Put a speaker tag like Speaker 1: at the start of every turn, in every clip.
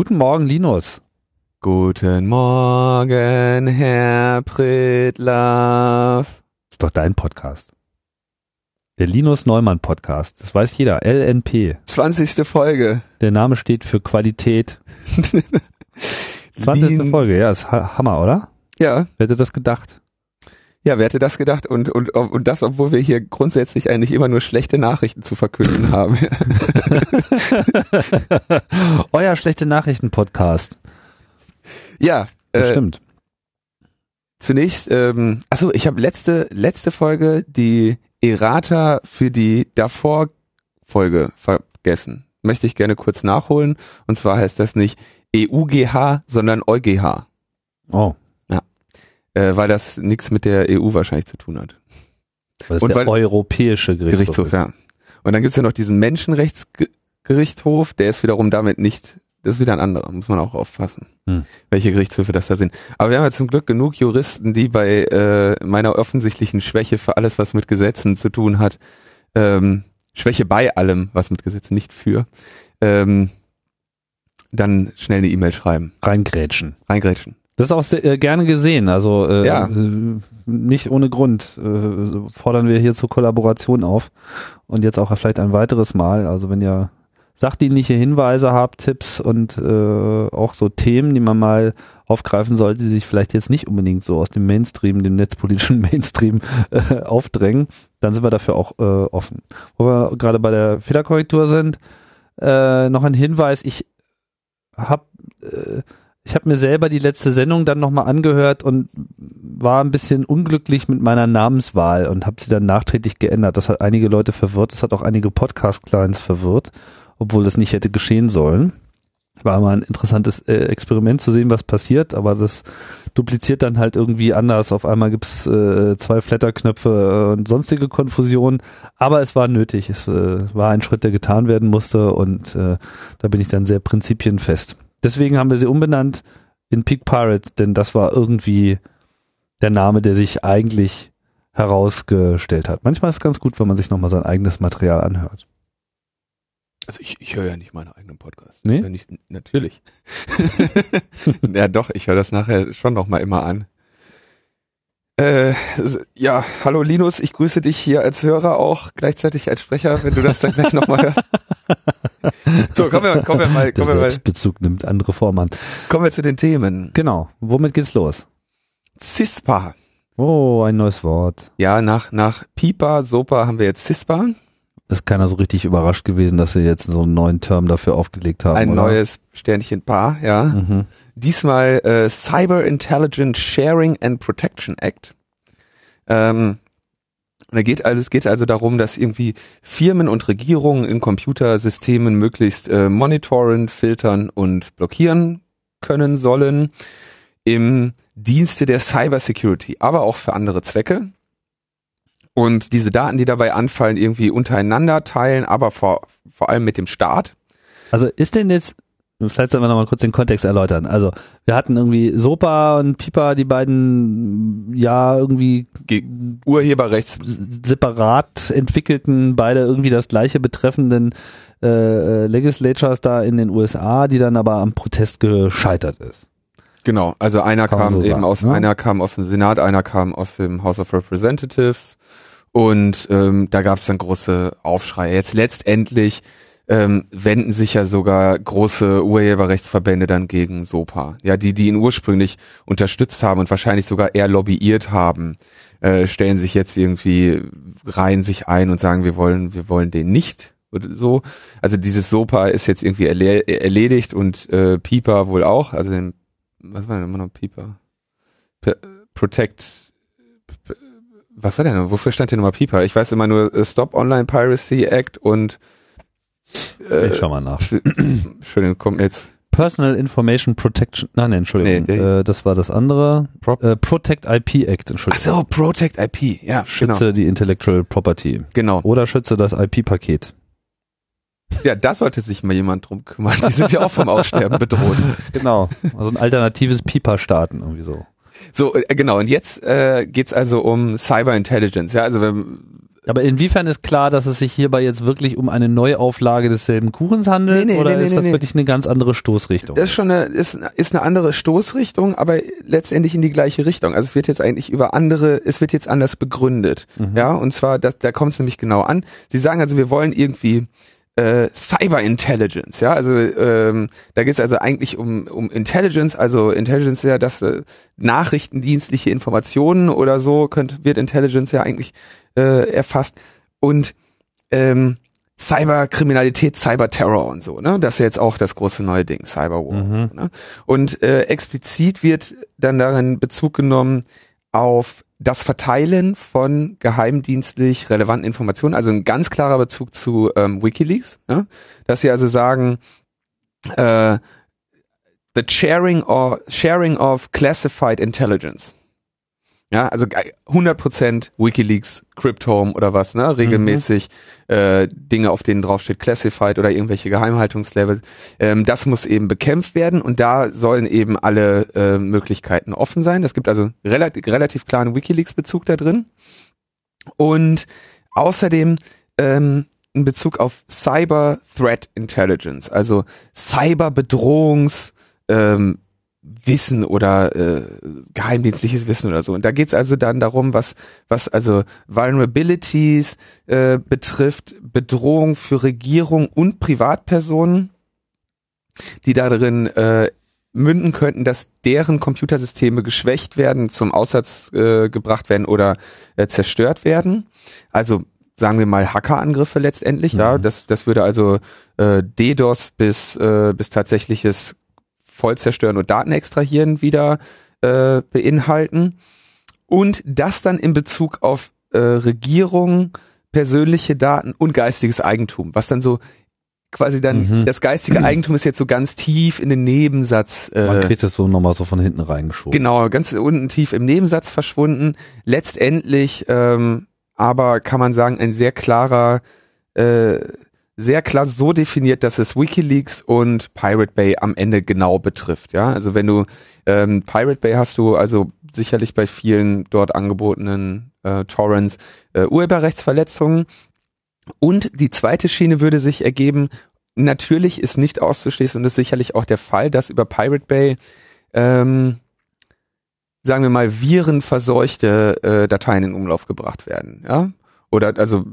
Speaker 1: Guten Morgen, Linus.
Speaker 2: Guten Morgen, Herr Pritlaff.
Speaker 1: Ist doch dein Podcast. Der Linus Neumann Podcast. Das weiß jeder. LNP.
Speaker 2: 20. Folge.
Speaker 1: Der Name steht für Qualität. 20.
Speaker 2: Lin-
Speaker 1: Folge, ja, ist ha- Hammer, oder?
Speaker 2: Ja,
Speaker 1: Wer hätte das gedacht?
Speaker 2: Ja, wer hätte das gedacht? Und, und, und das, obwohl wir hier grundsätzlich eigentlich immer nur schlechte Nachrichten zu verkünden haben.
Speaker 1: Euer schlechte Nachrichten Podcast.
Speaker 2: ja, äh,
Speaker 1: Bestimmt.
Speaker 2: zunächst, ähm, achso, ich habe letzte, letzte Folge die Errata für die davor Folge vergessen. Möchte ich gerne kurz nachholen. Und zwar heißt das nicht EUGH, sondern EuGH.
Speaker 1: Oh,
Speaker 2: Äh, weil das nichts mit der EU wahrscheinlich zu tun hat.
Speaker 1: weil es
Speaker 2: Und
Speaker 1: der
Speaker 2: weil-
Speaker 1: europäische Gerichtshof.
Speaker 2: Gerichtshof, ja. Und dann gibt's ja noch diesen Menschenrechtsgerichtshof, der ist wiederum damit nicht, das ist wieder ein anderer, muss man auch aufpassen,
Speaker 1: Hm.
Speaker 2: welche Gerichtshöfe das da sind. Aber wir haben ja zum Glück genug Juristen, die bei äh, meiner offensichtlichen Schwäche für alles, was mit Gesetzen zu tun hat, ähm, Schwäche bei allem, was mit Gesetzen nicht für, ähm, dann schnell eine E-Mail schreiben,
Speaker 1: Reingrätschen.
Speaker 2: reingrätschen.
Speaker 1: Das ist auch sehr, äh, gerne gesehen. Also äh,
Speaker 2: Ja.
Speaker 1: äh, nicht ohne Grund äh, fordern wir hier zur Kollaboration auf. Und jetzt auch vielleicht ein weiteres Mal. Also wenn ihr sachdienliche Hinweise habt, Tipps und äh, auch so Themen, die man mal aufgreifen sollte, die sich vielleicht jetzt nicht unbedingt so aus dem Mainstream, dem netzpolitischen Mainstream äh, aufdrängen, dann sind wir dafür auch äh, offen. Wo wir gerade bei der Fehlerkorrektur sind, äh, noch ein Hinweis. Ich habe äh, ich habe mir selber die letzte Sendung dann nochmal angehört und war ein bisschen unglücklich mit meiner Namenswahl und habe sie dann nachträglich geändert. Das hat einige Leute verwirrt, das hat auch einige Podcast-Clients verwirrt, obwohl das nicht hätte geschehen sollen. War mal ein interessantes äh, Experiment zu sehen, was passiert, aber das dupliziert dann halt irgendwie anders. Auf einmal gibt's äh, zwei Flatterknöpfe und sonstige Konfusion, aber es war nötig. Es äh, war ein Schritt, der getan werden musste und äh, da bin ich dann sehr prinzipienfest. Deswegen haben wir sie umbenannt in Peak Pirate, denn das war irgendwie der Name, der sich eigentlich herausgestellt hat. Manchmal ist es ganz gut, wenn man sich nochmal sein eigenes Material anhört.
Speaker 2: Also ich, ich höre ja nicht meine eigenen Podcasts.
Speaker 1: Nee?
Speaker 2: Höre nicht, natürlich. ja doch, ich höre das nachher schon noch mal immer an. Äh, ja, hallo Linus, ich grüße dich hier als Hörer auch, gleichzeitig als Sprecher, wenn du das dann gleich nochmal hörst. So, kommen wir, kommen wir mal,
Speaker 1: Der
Speaker 2: kommen mal,
Speaker 1: Selbstbezug nimmt andere Form an.
Speaker 2: kommen wir zu den Themen.
Speaker 1: Genau. Womit geht's los?
Speaker 2: CISPA.
Speaker 1: Oh, ein neues Wort.
Speaker 2: Ja, nach, nach PIPA, SOPA haben wir jetzt CISPA.
Speaker 1: Ist keiner so richtig überrascht gewesen, dass sie jetzt so einen neuen Term dafür aufgelegt haben.
Speaker 2: Ein
Speaker 1: oder?
Speaker 2: neues Sternchen Paar, ja.
Speaker 1: Mhm.
Speaker 2: Diesmal äh, Cyber Intelligence Sharing and Protection Act. Ähm, und da geht also, es geht also darum, dass irgendwie Firmen und Regierungen in Computersystemen möglichst äh, monitoren, filtern und blockieren können sollen im Dienste der Cybersecurity, aber auch für andere Zwecke. Und diese Daten, die dabei anfallen, irgendwie untereinander teilen, aber vor, vor allem mit dem Staat.
Speaker 1: Also ist denn jetzt, vielleicht sollen wir nochmal kurz den Kontext erläutern. Also wir hatten irgendwie Sopa und Pipa, die beiden ja irgendwie
Speaker 2: Ge Urheberrechts
Speaker 1: separat entwickelten, beide irgendwie das gleiche betreffenden äh, äh, Legislatures da in den USA, die dann aber am Protest gescheitert ist.
Speaker 2: Genau, also einer kam
Speaker 1: so
Speaker 2: eben
Speaker 1: sagen,
Speaker 2: aus,
Speaker 1: ne?
Speaker 2: einer kam aus dem Senat, einer kam aus dem House of Representatives und ähm, da gab es dann große Aufschreie. Jetzt letztendlich ähm, wenden sich ja sogar große Urheberrechtsverbände dann gegen SOPA. Ja, die, die ihn ursprünglich unterstützt haben und wahrscheinlich sogar eher lobbyiert haben, äh, stellen sich jetzt irgendwie, reihen sich ein und sagen, wir wollen, wir wollen den nicht oder so. Also dieses SOPA ist jetzt irgendwie erle erledigt und äh, PIPA wohl auch, also den was war denn immer noch Pieper? P Protect. Was war denn? Wofür stand denn nochmal Pieper? Ich weiß immer nur äh, Stop Online Piracy Act und äh,
Speaker 1: ich schau mal nach.
Speaker 2: Entschuldigung, kommt jetzt
Speaker 1: Personal Information Protection, nein, nein, Entschuldigung,
Speaker 2: Nee,
Speaker 1: äh, das war das andere.
Speaker 2: Pro
Speaker 1: Äh, Protect IP Act,
Speaker 2: Ach
Speaker 1: Entschuldigung.
Speaker 2: so, Protect IP. Ja,
Speaker 1: Schütze die Intellectual Property.
Speaker 2: genau. Genau.
Speaker 1: Oder schütze das IP-Paket.
Speaker 2: Ja, da sollte sich mal jemand drum kümmern. Die sind ja auch vom Aussterben bedroht.
Speaker 1: Genau. Also ein alternatives Pipa starten, irgendwie so.
Speaker 2: So, äh, genau. Und jetzt äh, geht's also um Cyber Intelligence. Ja, also wenn,
Speaker 1: Aber inwiefern ist klar, dass es sich hierbei jetzt wirklich um eine Neuauflage desselben Kuchens handelt?
Speaker 2: Nee, nee,
Speaker 1: oder
Speaker 2: nee,
Speaker 1: ist das wirklich eine ganz andere Stoßrichtung?
Speaker 2: Das ist schon eine, ist, ist eine andere Stoßrichtung, aber letztendlich in die gleiche Richtung. Also es wird jetzt eigentlich über andere, es wird jetzt anders begründet.
Speaker 1: Mhm.
Speaker 2: Ja, und zwar, das, da kommt es nämlich genau an. Sie sagen also, wir wollen irgendwie äh, Cyber Intelligence, ja, also ähm, da geht es also eigentlich um, um Intelligence, also Intelligence ist ja das äh, nachrichtendienstliche Informationen oder so, könnte, wird Intelligence ja eigentlich äh, erfasst und ähm, Cyberkriminalität, Cyberterror und so, ne? Das ist ja jetzt auch das große neue Ding, Cyberwar.
Speaker 1: Mhm.
Speaker 2: So, ne? und äh, explizit wird dann darin Bezug genommen auf das Verteilen von geheimdienstlich relevanten Informationen, also ein ganz klarer Bezug zu ähm, WikiLeaks, ne? dass sie also sagen, äh, the sharing or sharing of classified intelligence. Ja, also ge- 100% WikiLeaks, Cryptome oder was, ne? Regelmäßig äh, Dinge, auf denen draufsteht Classified oder irgendwelche Geheimhaltungslevel. Ähm, das muss eben bekämpft werden und da sollen eben alle äh, Möglichkeiten offen sein. Es gibt also relativ, relativ klaren WikiLeaks-Bezug da drin. Und außerdem ähm, in Bezug auf Cyber Threat Intelligence, also Cyberbedrohungs ähm, Wissen oder äh, geheimdienstliches Wissen oder so. Und da geht's also dann darum, was, was also Vulnerabilities äh, betrifft, Bedrohung für Regierung und Privatpersonen, die darin äh, münden könnten, dass deren Computersysteme geschwächt werden, zum Aussatz äh, gebracht werden oder äh, zerstört werden. Also sagen wir mal Hackerangriffe letztendlich, ja.
Speaker 1: Mhm.
Speaker 2: Das, das würde also äh, DDoS bis, äh, bis tatsächliches Vollzerstören und Daten extrahieren wieder äh, beinhalten. Und das dann in Bezug auf äh, Regierung, persönliche Daten und geistiges Eigentum, was dann so quasi dann,
Speaker 1: Mhm.
Speaker 2: das geistige Eigentum ist jetzt so ganz tief in den Nebensatz
Speaker 1: Man
Speaker 2: äh,
Speaker 1: kriegt es so nochmal so von hinten reingeschoben.
Speaker 2: Genau, ganz unten tief im Nebensatz verschwunden. Letztendlich ähm, aber kann man sagen, ein sehr klarer, äh, sehr klar so definiert, dass es WikiLeaks und Pirate Bay am Ende genau betrifft. Ja, also wenn du ähm, Pirate Bay hast du also sicherlich bei vielen dort angebotenen äh, Torrents äh, Urheberrechtsverletzungen. Und die zweite Schiene würde sich ergeben, natürlich ist nicht auszuschließen und ist sicherlich auch der Fall, dass über Pirate Bay ähm, sagen wir mal, virenverseuchte äh, Dateien in Umlauf gebracht werden, ja? Oder also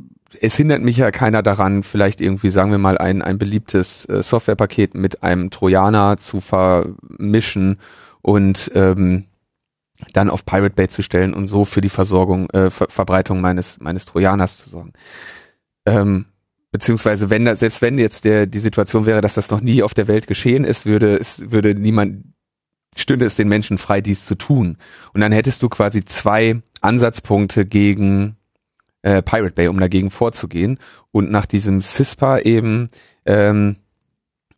Speaker 2: es hindert mich ja keiner daran, vielleicht irgendwie, sagen wir mal, ein, ein beliebtes äh, Softwarepaket mit einem Trojaner zu vermischen und ähm, dann auf Pirate Bay zu stellen und so für die Versorgung, äh, Ver Verbreitung meines, meines Trojaners zu sorgen. Ähm, beziehungsweise wenn da, selbst wenn jetzt der, die Situation wäre, dass das noch nie auf der Welt geschehen ist, würde es, würde niemand, stünde es den Menschen frei, dies zu tun. Und dann hättest du quasi zwei Ansatzpunkte gegen äh, Pirate Bay, um dagegen vorzugehen. Und nach diesem CISPA eben ähm,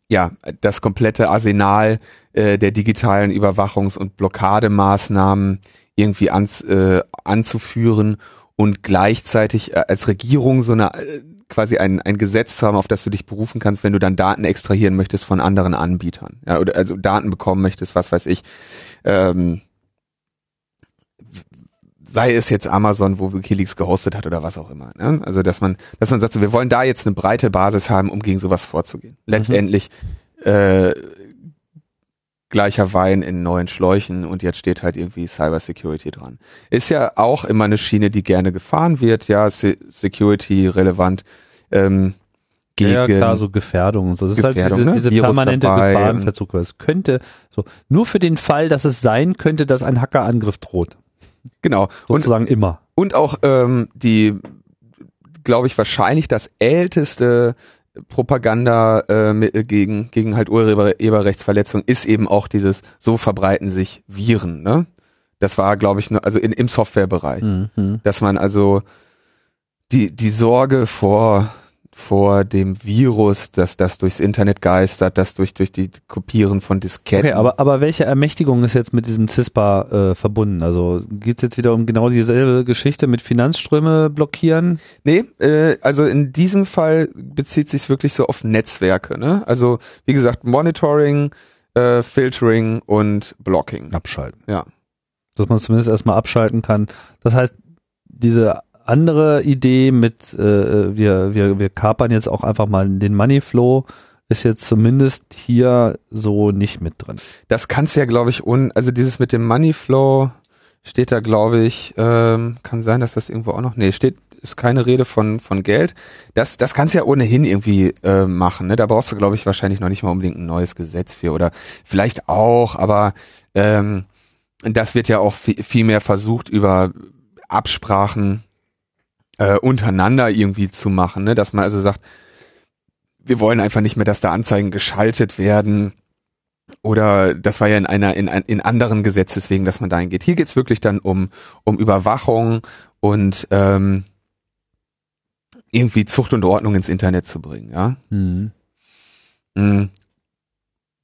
Speaker 2: ja das komplette Arsenal äh, der digitalen Überwachungs- und Blockademaßnahmen irgendwie ans, äh, anzuführen und gleichzeitig äh, als Regierung so eine äh, quasi ein, ein Gesetz zu haben, auf das du dich berufen kannst, wenn du dann Daten extrahieren möchtest von anderen Anbietern. Ja, oder also Daten bekommen möchtest, was weiß ich. Ähm, sei es jetzt Amazon, wo WikiLeaks gehostet hat oder was auch immer. Ne? Also dass man, dass man sagt, so, wir wollen da jetzt eine breite Basis haben, um gegen sowas vorzugehen. Letztendlich äh, gleicher Wein in neuen Schläuchen und jetzt steht halt irgendwie Cyber Security dran. Ist ja auch immer eine Schiene, die gerne gefahren wird, ja, Se Security relevant. Ähm, gegen
Speaker 1: Ja, klar, so Gefährdung und so. Das ist halt
Speaker 2: Gefährdung,
Speaker 1: diese,
Speaker 2: ne?
Speaker 1: diese
Speaker 2: Virus
Speaker 1: permanente Gefahr im Verzug. Es könnte so nur für den Fall, dass es sein könnte, dass ein Hackerangriff droht.
Speaker 2: Genau. Und
Speaker 1: Sozusagen immer.
Speaker 2: Und auch ähm, die, glaube ich, wahrscheinlich das älteste Propaganda äh, gegen, gegen halt Urheberrechtsverletzung ist eben auch dieses, so verbreiten sich Viren. Ne? Das war, glaube ich, ne, also in, im Softwarebereich.
Speaker 1: Mhm.
Speaker 2: Dass man also die, die Sorge vor, vor dem Virus, dass das durchs Internet geistert, das durch, durch die Kopieren von Disketten.
Speaker 1: Okay, aber, aber welche Ermächtigung ist jetzt mit diesem CISPA äh, verbunden? Also geht's jetzt wieder um genau dieselbe Geschichte mit Finanzströme blockieren?
Speaker 2: Nee, äh, also in diesem Fall bezieht sich wirklich so auf Netzwerke. Ne? Also wie gesagt, Monitoring, äh, Filtering und Blocking.
Speaker 1: Abschalten.
Speaker 2: Ja.
Speaker 1: Dass man zumindest erstmal abschalten kann. Das heißt, diese andere Idee mit, äh, wir, wir, wir kapern jetzt auch einfach mal den Moneyflow, ist jetzt zumindest hier so nicht mit drin.
Speaker 2: Das kannst ja, glaube ich, un, also dieses mit dem Moneyflow steht da, glaube ich, ähm, kann sein, dass das irgendwo auch noch, nee, steht, ist keine Rede von, von Geld. Das, das kannst du ja ohnehin irgendwie äh, machen. Ne? Da brauchst du, glaube ich, wahrscheinlich noch nicht mal unbedingt ein neues Gesetz für oder vielleicht auch, aber ähm, das wird ja auch viel mehr versucht über Absprachen äh, untereinander irgendwie zu machen, ne? dass man also sagt, wir wollen einfach nicht mehr, dass da Anzeigen geschaltet werden oder das war ja in einer in, in anderen Gesetzeswegen, dass man dahin geht. Hier geht's wirklich dann um um Überwachung und ähm, irgendwie Zucht und Ordnung ins Internet zu bringen, ja. Mhm. Mhm.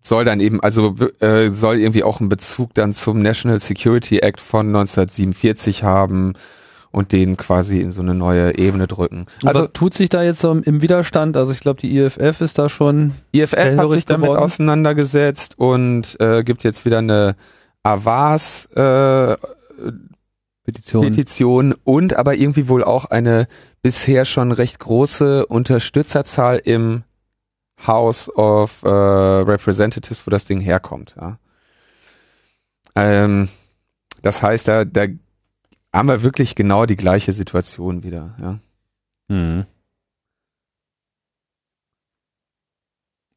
Speaker 2: Soll dann eben, also äh, soll irgendwie auch einen Bezug dann zum National Security Act von 1947 haben und den quasi in so eine neue Ebene drücken.
Speaker 1: Also was tut sich da jetzt so im Widerstand? Also ich glaube, die IFF ist da schon.
Speaker 2: IFF hat sich damit geworden. auseinandergesetzt und äh, gibt jetzt wieder eine Avas äh, Petition. Petition und aber irgendwie wohl auch eine bisher schon recht große Unterstützerzahl im House of äh, Representatives, wo das Ding herkommt. Ja. Ähm, das heißt, da, da haben wir wirklich genau die gleiche Situation wieder. Ja. Mhm.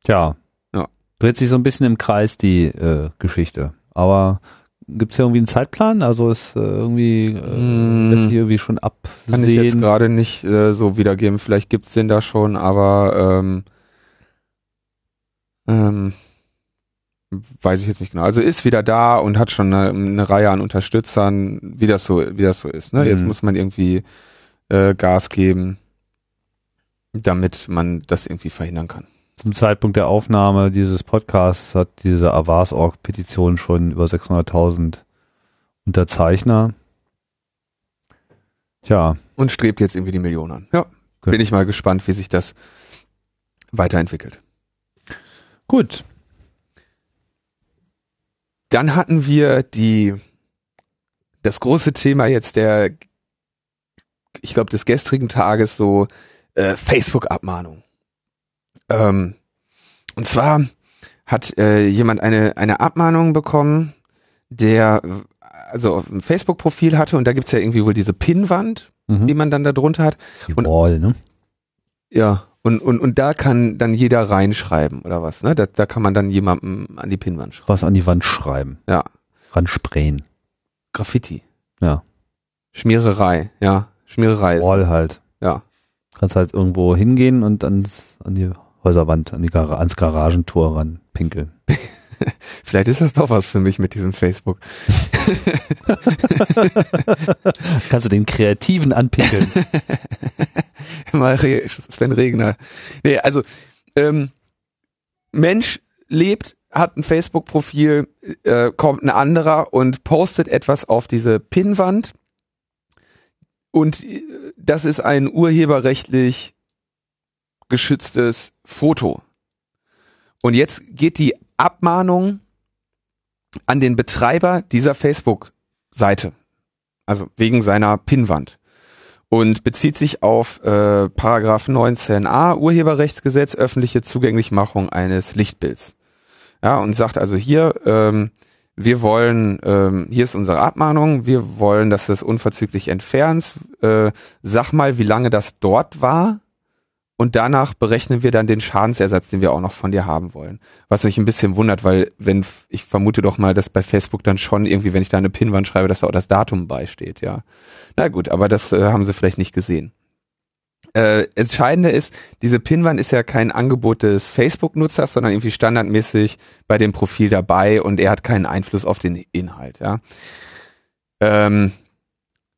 Speaker 1: Tja, ja. dreht sich so ein bisschen im Kreis die äh, Geschichte. Aber Gibt es ja irgendwie einen Zeitplan? Also ist äh, irgendwie äh, mm. lässt sich irgendwie schon absehen.
Speaker 2: Kann ich jetzt gerade nicht äh, so wiedergeben. Vielleicht gibt's den da schon, aber ähm, ähm, weiß ich jetzt nicht genau. Also ist wieder da und hat schon eine, eine Reihe an Unterstützern, wie das so, wie das so ist. Ne? Mm. Jetzt mhm. muss man irgendwie äh, Gas geben, damit man das irgendwie verhindern kann
Speaker 1: zum Zeitpunkt der Aufnahme dieses Podcasts hat diese Avars-Org-Petition schon über 600.000 Unterzeichner.
Speaker 2: Tja. Und strebt jetzt irgendwie die Millionen an. Ja. Gut. Bin ich mal gespannt, wie sich das weiterentwickelt.
Speaker 1: Gut.
Speaker 2: Dann hatten wir die, das große Thema jetzt der, ich glaube, des gestrigen Tages so, äh, Facebook-Abmahnung. Ähm, und zwar hat äh, jemand eine, eine Abmahnung bekommen, der also ein Facebook-Profil hatte und da gibt's ja irgendwie wohl diese Pinnwand, mhm. die man dann da drunter hat.
Speaker 1: Die und, Wall, ne?
Speaker 2: Ja, und, und, und da kann dann jeder reinschreiben oder was, ne? Da, da kann man dann jemandem an die Pinnwand schreiben.
Speaker 1: Was an die Wand schreiben.
Speaker 2: Ja.
Speaker 1: Ransprayen.
Speaker 2: Graffiti.
Speaker 1: Ja.
Speaker 2: Schmiererei, ja. Schmiererei.
Speaker 1: Wall halt.
Speaker 2: Ja.
Speaker 1: Kannst halt irgendwo hingehen und dann an die Häuserwand an die Gar ans Garagentor ran pinkeln.
Speaker 2: Vielleicht ist das doch was für mich mit diesem Facebook.
Speaker 1: Kannst du den Kreativen anpinkeln?
Speaker 2: Mal Re Sven Regner. Nee, also ähm, Mensch lebt, hat ein Facebook-Profil, äh, kommt ein anderer und postet etwas auf diese Pinnwand. Und äh, das ist ein urheberrechtlich geschütztes Foto. Und jetzt geht die Abmahnung an den Betreiber dieser Facebook-Seite. Also wegen seiner Pinnwand. Und bezieht sich auf äh, Paragraph 19a Urheberrechtsgesetz öffentliche Zugänglichmachung eines Lichtbilds. Ja, und sagt also hier, ähm, wir wollen, ähm, hier ist unsere Abmahnung, wir wollen, dass du es unverzüglich entfernst. Äh, sag mal, wie lange das dort war und danach berechnen wir dann den Schadensersatz, den wir auch noch von dir haben wollen. Was mich ein bisschen wundert, weil wenn ich vermute doch mal, dass bei Facebook dann schon irgendwie, wenn ich da eine Pinwand schreibe, dass da auch das Datum beisteht, ja. Na gut, aber das äh, haben sie vielleicht nicht gesehen. Äh, Entscheidende ist, diese Pinwand ist ja kein Angebot des Facebook-Nutzers, sondern irgendwie standardmäßig bei dem Profil dabei und er hat keinen Einfluss auf den Inhalt, ja. Ähm,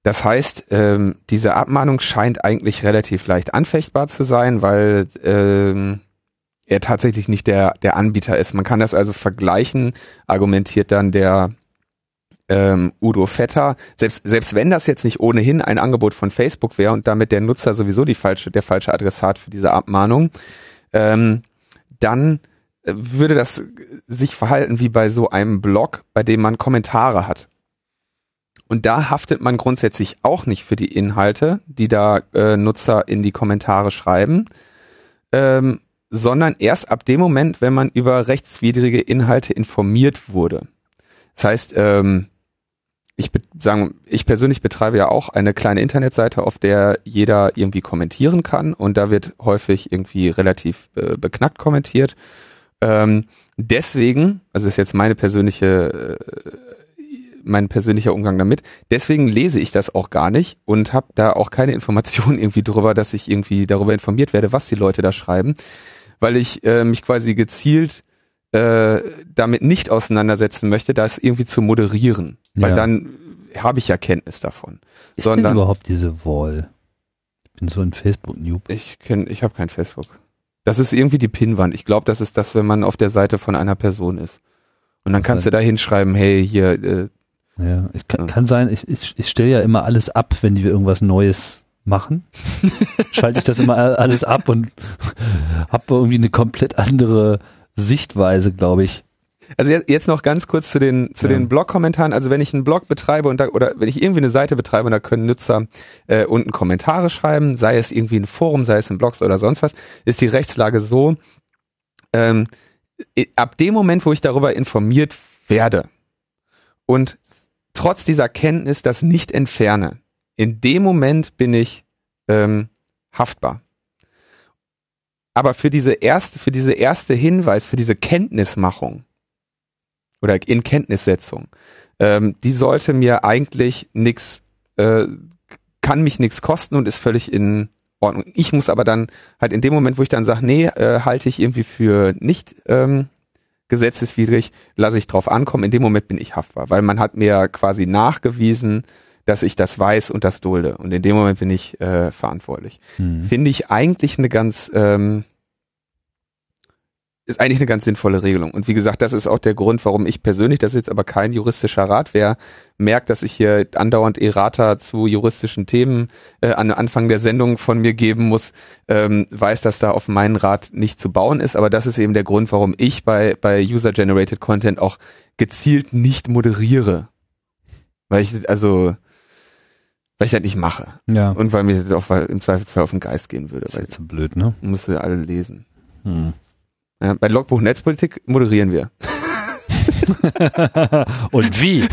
Speaker 2: das heißt, ähm, diese Abmahnung scheint eigentlich relativ leicht anfechtbar zu sein, weil ähm, er tatsächlich nicht der, der Anbieter ist. Man kann das also vergleichen, argumentiert dann der ähm, Udo Vetter. Selbst, selbst wenn das jetzt nicht ohnehin ein Angebot von Facebook wäre und damit der Nutzer sowieso die falsche, der falsche Adressat für diese Abmahnung, ähm, dann äh, würde das sich verhalten wie bei so einem Blog, bei dem man Kommentare hat. Und da haftet man grundsätzlich auch nicht für die Inhalte, die da äh, Nutzer in die Kommentare schreiben, ähm, sondern erst ab dem Moment, wenn man über rechtswidrige Inhalte informiert wurde. Das heißt, ähm, ich sagen, ich persönlich betreibe ja auch eine kleine Internetseite, auf der jeder irgendwie kommentieren kann und da wird häufig irgendwie relativ äh, beknackt kommentiert. Ähm, deswegen, also ist jetzt meine persönliche, äh, mein persönlicher Umgang damit. Deswegen lese ich das auch gar nicht und habe da auch keine Informationen irgendwie drüber, dass ich irgendwie darüber informiert werde, was die Leute da schreiben, weil ich äh, mich quasi gezielt äh, damit nicht auseinandersetzen möchte, das irgendwie zu moderieren, weil ja. dann habe ich ja Kenntnis davon.
Speaker 1: Ist Sondern, denn überhaupt diese Wall? Ich bin so ein Facebook-Noob.
Speaker 2: Ich kenne, ich habe kein Facebook. Das ist irgendwie die Pinnwand. Ich glaube, das ist das, wenn man auf der Seite von einer Person ist. Und dann kannst du da hinschreiben, hey, hier. Äh,
Speaker 1: ja, ich kann, kann sein, ich, ich, ich stelle ja immer alles ab, wenn die irgendwas Neues machen. Schalte ich das immer alles ab und habe irgendwie eine komplett andere Sichtweise, glaube ich.
Speaker 2: Also jetzt noch ganz kurz zu den zu ja. den Blog-Kommentaren. Also wenn ich einen Blog betreibe und da, oder wenn ich irgendwie eine Seite betreibe und da können Nutzer äh, unten Kommentare schreiben, sei es irgendwie ein Forum, sei es ein Blogs oder sonst was, ist die Rechtslage so: ähm, Ab dem Moment, wo ich darüber informiert werde und trotz dieser Kenntnis das nicht entferne, in dem Moment bin ich ähm, haftbar. Aber für diese erste, für diese erste Hinweis, für diese Kenntnismachung oder in Kenntnissetzung, ähm, die sollte mir eigentlich nichts, äh, kann mich nichts kosten und ist völlig in Ordnung. Ich muss aber dann halt in dem Moment, wo ich dann sage, nee, äh, halte ich irgendwie für nicht ähm, gesetzeswidrig, lasse ich drauf ankommen. In dem Moment bin ich haftbar, weil man hat mir quasi nachgewiesen, dass ich das weiß und das dulde. Und in dem Moment bin ich äh, verantwortlich. Mhm. Finde ich eigentlich eine ganz, ähm, ist eigentlich eine ganz sinnvolle Regelung. Und wie gesagt, das ist auch der Grund, warum ich persönlich, das ist jetzt aber kein juristischer Rat, wer merkt, dass ich hier andauernd Errata zu juristischen Themen äh, an Anfang der Sendung von mir geben muss, ähm, weiß, dass da auf meinen Rat nicht zu bauen ist. Aber das ist eben der Grund, warum ich bei, bei User-Generated Content auch gezielt nicht moderiere. Weil ich, also, weil ich das nicht mache.
Speaker 1: Ja.
Speaker 2: Und weil mir das auch weil im Zweifelsfall auf den Geist gehen würde.
Speaker 1: Das ist jetzt so blöd, ne?
Speaker 2: Musste alle lesen. Hm. Ja, bei Logbuch Netzpolitik moderieren wir.
Speaker 1: Und wie?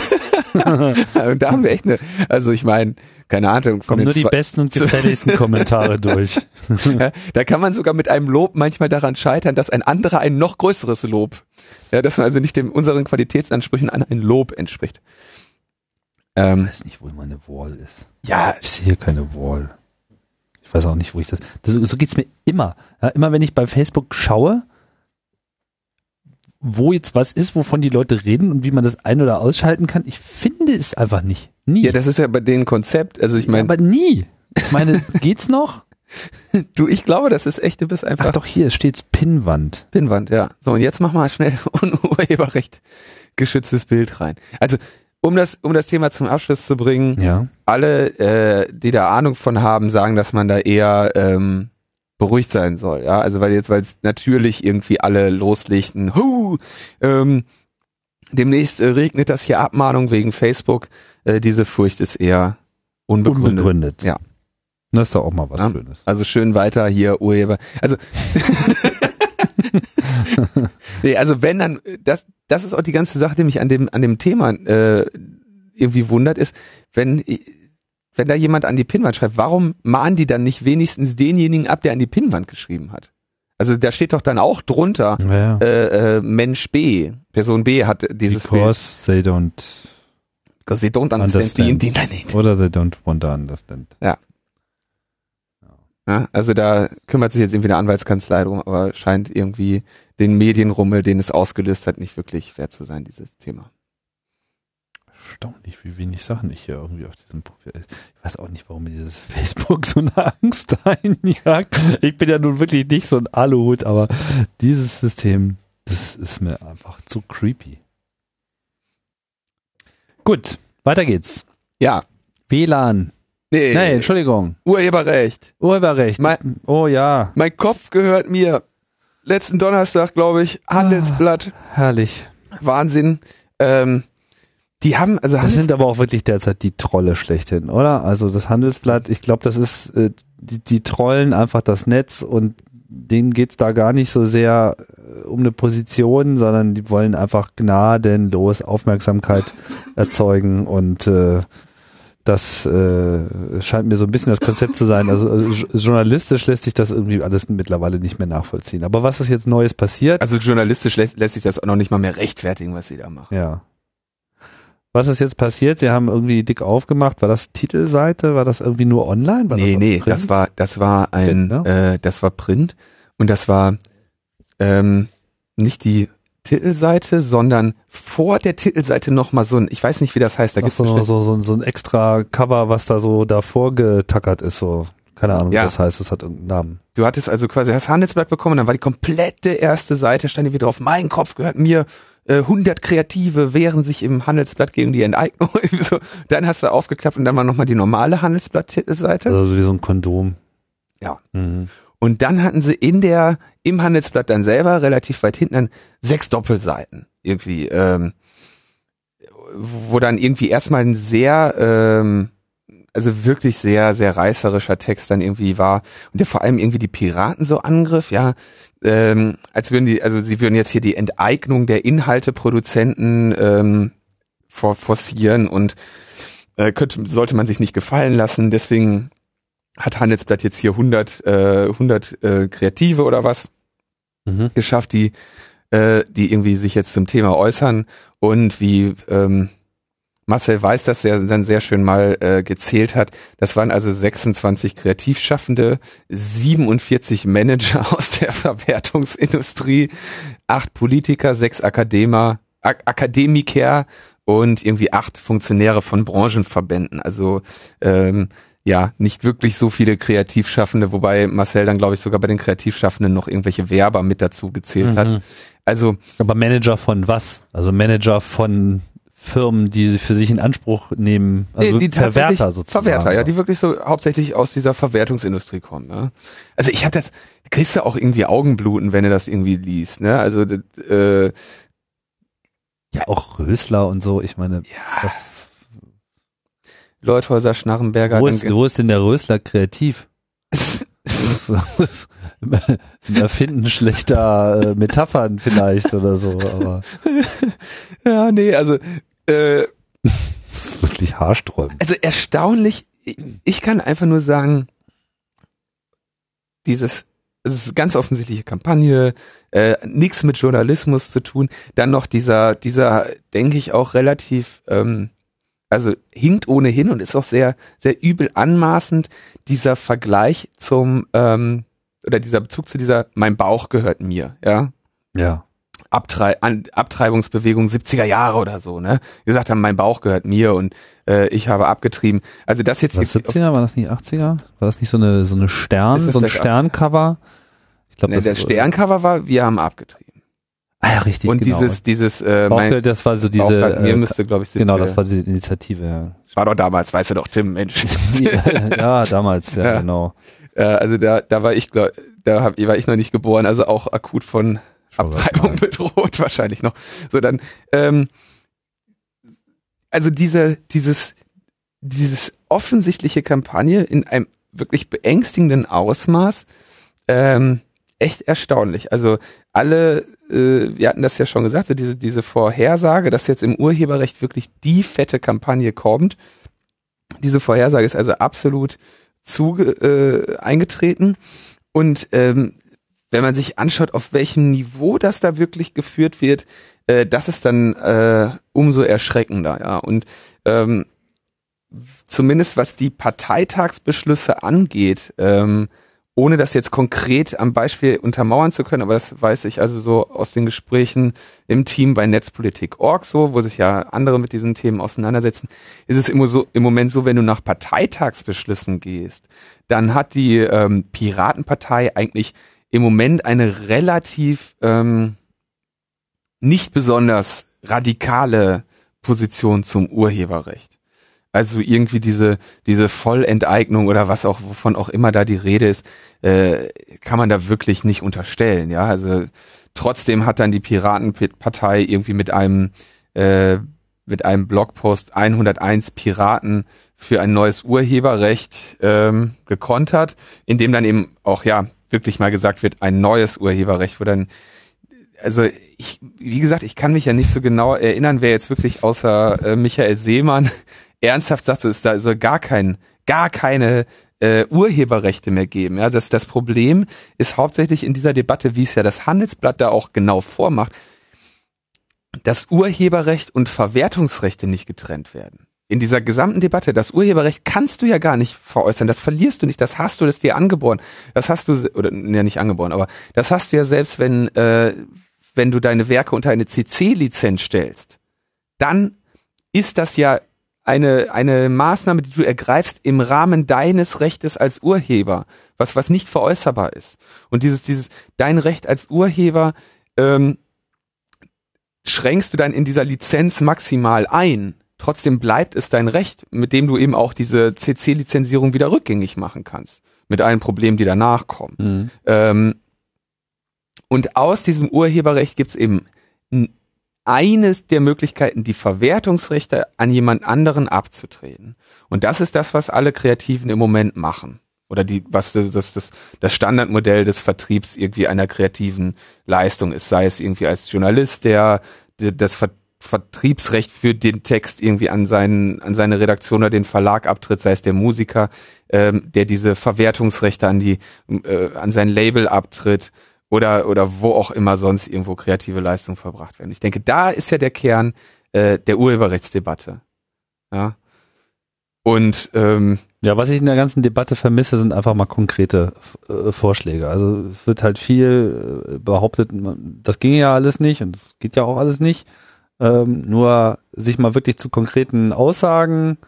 Speaker 2: und da haben wir echt eine, also ich meine, keine Ahnung.
Speaker 1: Kommen nur die besten und gefälligsten Kommentare durch.
Speaker 2: ja, da kann man sogar mit einem Lob manchmal daran scheitern, dass ein anderer ein noch größeres Lob, ja, dass man also nicht dem unseren Qualitätsansprüchen an ein Lob entspricht.
Speaker 1: Ähm, ich weiß nicht, wo meine Wall ist. Ja. Ich sehe keine Wall. Ich weiß auch nicht, wo ich das. das so geht's mir immer. Ja, immer wenn ich bei Facebook schaue, wo jetzt was ist, wovon die Leute reden und wie man das ein- oder ausschalten kann, ich finde es einfach nicht. Nie.
Speaker 2: Ja, das ist ja bei denen Konzept. Also ich meine.
Speaker 1: Ja, aber nie. Ich meine, geht's noch?
Speaker 2: Du, ich glaube, das ist echt, du bist einfach. Ach
Speaker 1: doch, hier steht's Pinnwand.
Speaker 2: Pinnwand, ja. So, und jetzt mach mal schnell Urheberrecht geschütztes Bild rein. Also um das, um das Thema zum Abschluss zu bringen,
Speaker 1: ja.
Speaker 2: alle, äh, die da Ahnung von haben, sagen, dass man da eher ähm, beruhigt sein soll. Ja, also weil jetzt, weil es natürlich irgendwie alle loslegten, hu, ähm, demnächst äh, regnet das hier Abmahnung wegen Facebook. Äh, diese Furcht ist eher unbegründet.
Speaker 1: Unbegründet.
Speaker 2: Ja.
Speaker 1: Das ist doch auch mal was ja? Schönes.
Speaker 2: Also schön weiter hier Urheber. Also nee, also wenn dann, das, das ist auch die ganze Sache, die mich an dem, an dem Thema äh, irgendwie wundert, ist, wenn, wenn da jemand an die Pinnwand schreibt, warum mahnen die dann nicht wenigstens denjenigen ab, der an die Pinnwand geschrieben hat? Also da steht doch dann auch drunter,
Speaker 1: ja.
Speaker 2: äh, äh, Mensch B, Person B hat dieses
Speaker 1: Because Bild. they don't
Speaker 2: Because they don't understand, understand. The,
Speaker 1: the, Oder they don't want to understand.
Speaker 2: Ja. Ja, also da kümmert sich jetzt irgendwie eine Anwaltskanzlei drum, aber scheint irgendwie den Medienrummel, den es ausgelöst hat, nicht wirklich wert zu sein, dieses Thema.
Speaker 1: Erstaunlich, wie wenig Sachen ich hier irgendwie auf diesem Profil. Ich weiß auch nicht, warum mir dieses Facebook so eine Angst einjagt. Ich bin ja nun wirklich nicht so ein Aluhut, aber dieses System, das ist mir einfach zu creepy. Gut, weiter geht's.
Speaker 2: Ja.
Speaker 1: WLAN.
Speaker 2: Nee.
Speaker 1: Nee, Entschuldigung.
Speaker 2: Urheberrecht.
Speaker 1: Urheberrecht.
Speaker 2: Mein,
Speaker 1: oh ja.
Speaker 2: Mein Kopf gehört mir. Letzten Donnerstag, glaube ich, Handelsblatt.
Speaker 1: Ah, herrlich.
Speaker 2: Wahnsinn. Ähm, Die haben, also
Speaker 1: Das sind aber auch wirklich derzeit die Trolle schlechthin, oder? Also das Handelsblatt, ich glaube, das ist, äh, die, die trollen einfach das Netz und denen geht's da gar nicht so sehr äh, um eine Position, sondern die wollen einfach gnadenlos Aufmerksamkeit erzeugen und äh, das äh, scheint mir so ein bisschen das Konzept zu sein. Also äh, journalistisch lässt sich das irgendwie alles mittlerweile nicht mehr nachvollziehen. Aber was ist jetzt Neues passiert?
Speaker 2: also journalistisch lässt, lässt sich das auch noch nicht mal mehr rechtfertigen, was sie da machen.
Speaker 1: Ja. Was ist jetzt passiert? Sie haben irgendwie dick aufgemacht. War das Titelseite? War das irgendwie nur online? War
Speaker 2: nee,
Speaker 1: das
Speaker 2: nee,
Speaker 1: Print?
Speaker 2: das war, das war ein,
Speaker 1: Print,
Speaker 2: äh, das war Print und das war ähm, nicht die Titelseite, sondern vor der Titelseite noch mal so ein, ich weiß nicht, wie das heißt, da
Speaker 1: Ach
Speaker 2: gibt's
Speaker 1: so, so, so, so ein extra Cover, was da so davor getackert ist. So, keine Ahnung,
Speaker 2: Ja.
Speaker 1: wie das heißt. Das hat irgendeinen Namen.
Speaker 2: Du hattest also quasi das Handelsblatt bekommen, dann war die komplette erste Seite, stand hier wieder drauf, mein Kopf gehört mir, äh, 100 Kreative wehren sich im Handelsblatt gegen die Enteignung. so, dann hast du aufgeklappt und dann war nochmal die normale Handelsblatt-Titelseite.
Speaker 1: Also wie so ein Kondom.
Speaker 2: Ja.
Speaker 1: Mhm.
Speaker 2: Und dann hatten sie in der, im Handelsblatt dann selber, relativ weit hinten, dann sechs Doppelseiten. Irgendwie, ähm, wo dann irgendwie erstmal ein sehr, ähm, also wirklich sehr, sehr reißerischer Text dann irgendwie war. Und der vor allem irgendwie die Piraten so angriff, ja, ähm, als würden die, also sie würden jetzt hier die Enteignung der Inhalteproduzenten ähm, for forcieren und äh, könnte, sollte man sich nicht gefallen lassen, deswegen hat Handelsblatt jetzt hier 100, äh, 100 äh, Kreative oder was
Speaker 1: Mhm.
Speaker 2: geschafft, die, äh, die irgendwie sich jetzt zum Thema äußern. Und wie ähm, Marcel Weiß das ja dann sehr schön mal äh, gezählt hat. Das waren also 26 Kreativschaffende, 47 Manager aus der Verwertungsindustrie, acht Politiker, sechs Akademer, Ak Akademiker und irgendwie acht Funktionäre von Branchenverbänden. Also ähm, ja, nicht wirklich so viele Kreativschaffende, wobei Marcel dann, glaube ich, sogar bei den Kreativschaffenden noch irgendwelche Werber mit dazu gezählt hat.
Speaker 1: Mhm.
Speaker 2: Also
Speaker 1: Aber Manager von was? Also Manager von Firmen, die sie für sich in Anspruch nehmen, also
Speaker 2: Nee, die
Speaker 1: Verwerter sozusagen.
Speaker 2: Verwerter, ja, die wirklich so hauptsächlich aus dieser Verwertungsindustrie kommen. Ne? Also ich habe das, kriegst du auch irgendwie Augenbluten, wenn du das irgendwie liest. Ne? Also äh,
Speaker 1: ja, auch Rösler und so. Ich meine,
Speaker 2: ja,
Speaker 1: das,
Speaker 2: Leuthäuser, Schnarrenberger.
Speaker 1: wo, ist, wo ist denn der Rösler kreativ? Erfinden schlechter äh, Metaphern vielleicht oder so, aber
Speaker 2: ja, nee, also äh,
Speaker 1: das ist wirklich haarsträubend.
Speaker 2: also erstaunlich. ich- kann einfach nur sagen, dieses es ist ganz offensichtliche Kampagne, äh, nichts mit Journalismus zu tun. Dann noch dieser, dieser, denke ich auch relativ, ähm, also hinkt ohnehin und ist auch sehr, sehr übel anmaßend dieser Vergleich zum ähm, oder dieser Bezug zu dieser Mein Bauch gehört mir, ja.
Speaker 1: Ja.
Speaker 2: Abtrei An Abtreibungsbewegung 70er Jahre oder so, ne? Die gesagt haben, mein Bauch gehört mir und äh, ich habe abgetrieben. Also das jetzt
Speaker 1: War das
Speaker 2: irgendwie
Speaker 1: 70er, war das nicht 80er? War das nicht so eine so eine Stern, so ein Sterncover? Ich glaube,
Speaker 2: Ne,
Speaker 1: das
Speaker 2: der Sterncover war, wir haben abgetrieben.
Speaker 1: Ah ja, richtig,
Speaker 2: und
Speaker 1: genau.
Speaker 2: dieses, dieses, äh, mein
Speaker 1: gehört- das war so diese
Speaker 2: mir
Speaker 1: äh,
Speaker 2: müsste, glaube ich,
Speaker 1: genau,
Speaker 2: 70er.
Speaker 1: das war diese Initiative, ja.
Speaker 2: war doch damals, weißt du doch, Tim, Mensch.
Speaker 1: ja, damals, ja,
Speaker 2: Ja.
Speaker 1: genau.
Speaker 2: äh, also da, da war ich, glaub, da hab, war ich noch nicht geboren, also auch akut von Abtreibung bedroht wahrscheinlich noch. So dann, ähm, also diese, dieses, dieses offensichtliche Kampagne in einem wirklich beängstigenden Ausmaß, ähm, echt erstaunlich. Also alle, äh, wir hatten das ja schon gesagt, so diese, diese Vorhersage, dass jetzt im Urheberrecht wirklich die fette Kampagne kommt. Diese Vorhersage ist also absolut zuge äh, eingetreten. Und ähm, wenn man sich anschaut, auf welchem Niveau das da wirklich geführt wird, äh, das ist dann äh, umso erschreckender, ja. Und ähm, zumindest was die Parteitagsbeschlüsse angeht, ähm, ohne das jetzt konkret am Beispiel untermauern zu können, aber das weiß ich also so aus den Gesprächen im Team bei Netzpolitik.org so, wo sich ja andere mit diesen Themen auseinandersetzen, ist es immer so, im Moment so, wenn du nach Parteitagsbeschlüssen gehst, dann hat die ähm, Piratenpartei eigentlich im Moment eine relativ ähm, nicht besonders radikale Position zum Urheberrecht. Also irgendwie diese, diese Vollenteignung oder was auch, wovon auch immer da die Rede ist, äh, kann man da wirklich nicht unterstellen, ja. Also trotzdem hat dann die Piratenpartei irgendwie mit einem äh, mit einem Blogpost 101 Piraten für ein neues Urheberrecht ähm, gekontert, in dem dann eben auch ja wirklich mal gesagt wird, ein neues Urheberrecht, wo dann also ich, wie gesagt, ich kann mich ja nicht so genau erinnern, wer jetzt wirklich außer äh, Michael Seemann ernsthaft sagt, es da soll gar kein, gar keine äh, Urheberrechte mehr geben. Ja, das, das Problem ist hauptsächlich in dieser Debatte, wie es ja das Handelsblatt da auch genau vormacht, dass Urheberrecht und Verwertungsrechte nicht getrennt werden. In dieser gesamten Debatte, das Urheberrecht kannst du ja gar nicht veräußern, das verlierst du nicht, das hast du, das dir angeboren. Das hast du, oder ja nicht angeboren, aber das hast du ja selbst, wenn, äh, wenn du deine Werke unter eine CC-Lizenz stellst. Dann ist das ja eine, eine Maßnahme, die du ergreifst im Rahmen deines Rechtes als Urheber, was, was nicht veräußerbar ist. Und dieses, dieses, dein Recht als Urheber, ähm, schränkst du dann in dieser Lizenz maximal ein. Trotzdem bleibt es dein Recht, mit dem du eben auch diese CC-Lizenzierung wieder rückgängig machen kannst. Mit allen Problemen, die danach kommen. Mhm. Ähm, und aus diesem Urheberrecht gibt's eben eines der Möglichkeiten, die Verwertungsrechte an jemand anderen abzutreten. Und das ist das, was alle Kreativen im Moment machen. Oder die, was das, das, das Standardmodell des Vertriebs irgendwie einer kreativen Leistung ist, sei es irgendwie als Journalist, der, der das Vertriebsrecht für den Text irgendwie an seinen an seine Redaktion oder den Verlag abtritt, sei es der Musiker, ähm, der diese Verwertungsrechte an die äh, an sein Label abtritt oder, oder wo auch immer sonst irgendwo kreative Leistungen verbracht werden. Ich denke, da ist ja der Kern äh, der Urheberrechtsdebatte. Ja. Und ähm,
Speaker 1: ja, was ich in der ganzen Debatte vermisse, sind einfach mal konkrete äh, Vorschläge. Also es wird halt viel äh, behauptet, das ginge ja alles nicht und es geht ja auch alles nicht. Ähm, nur sich mal wirklich zu konkreten Aussagen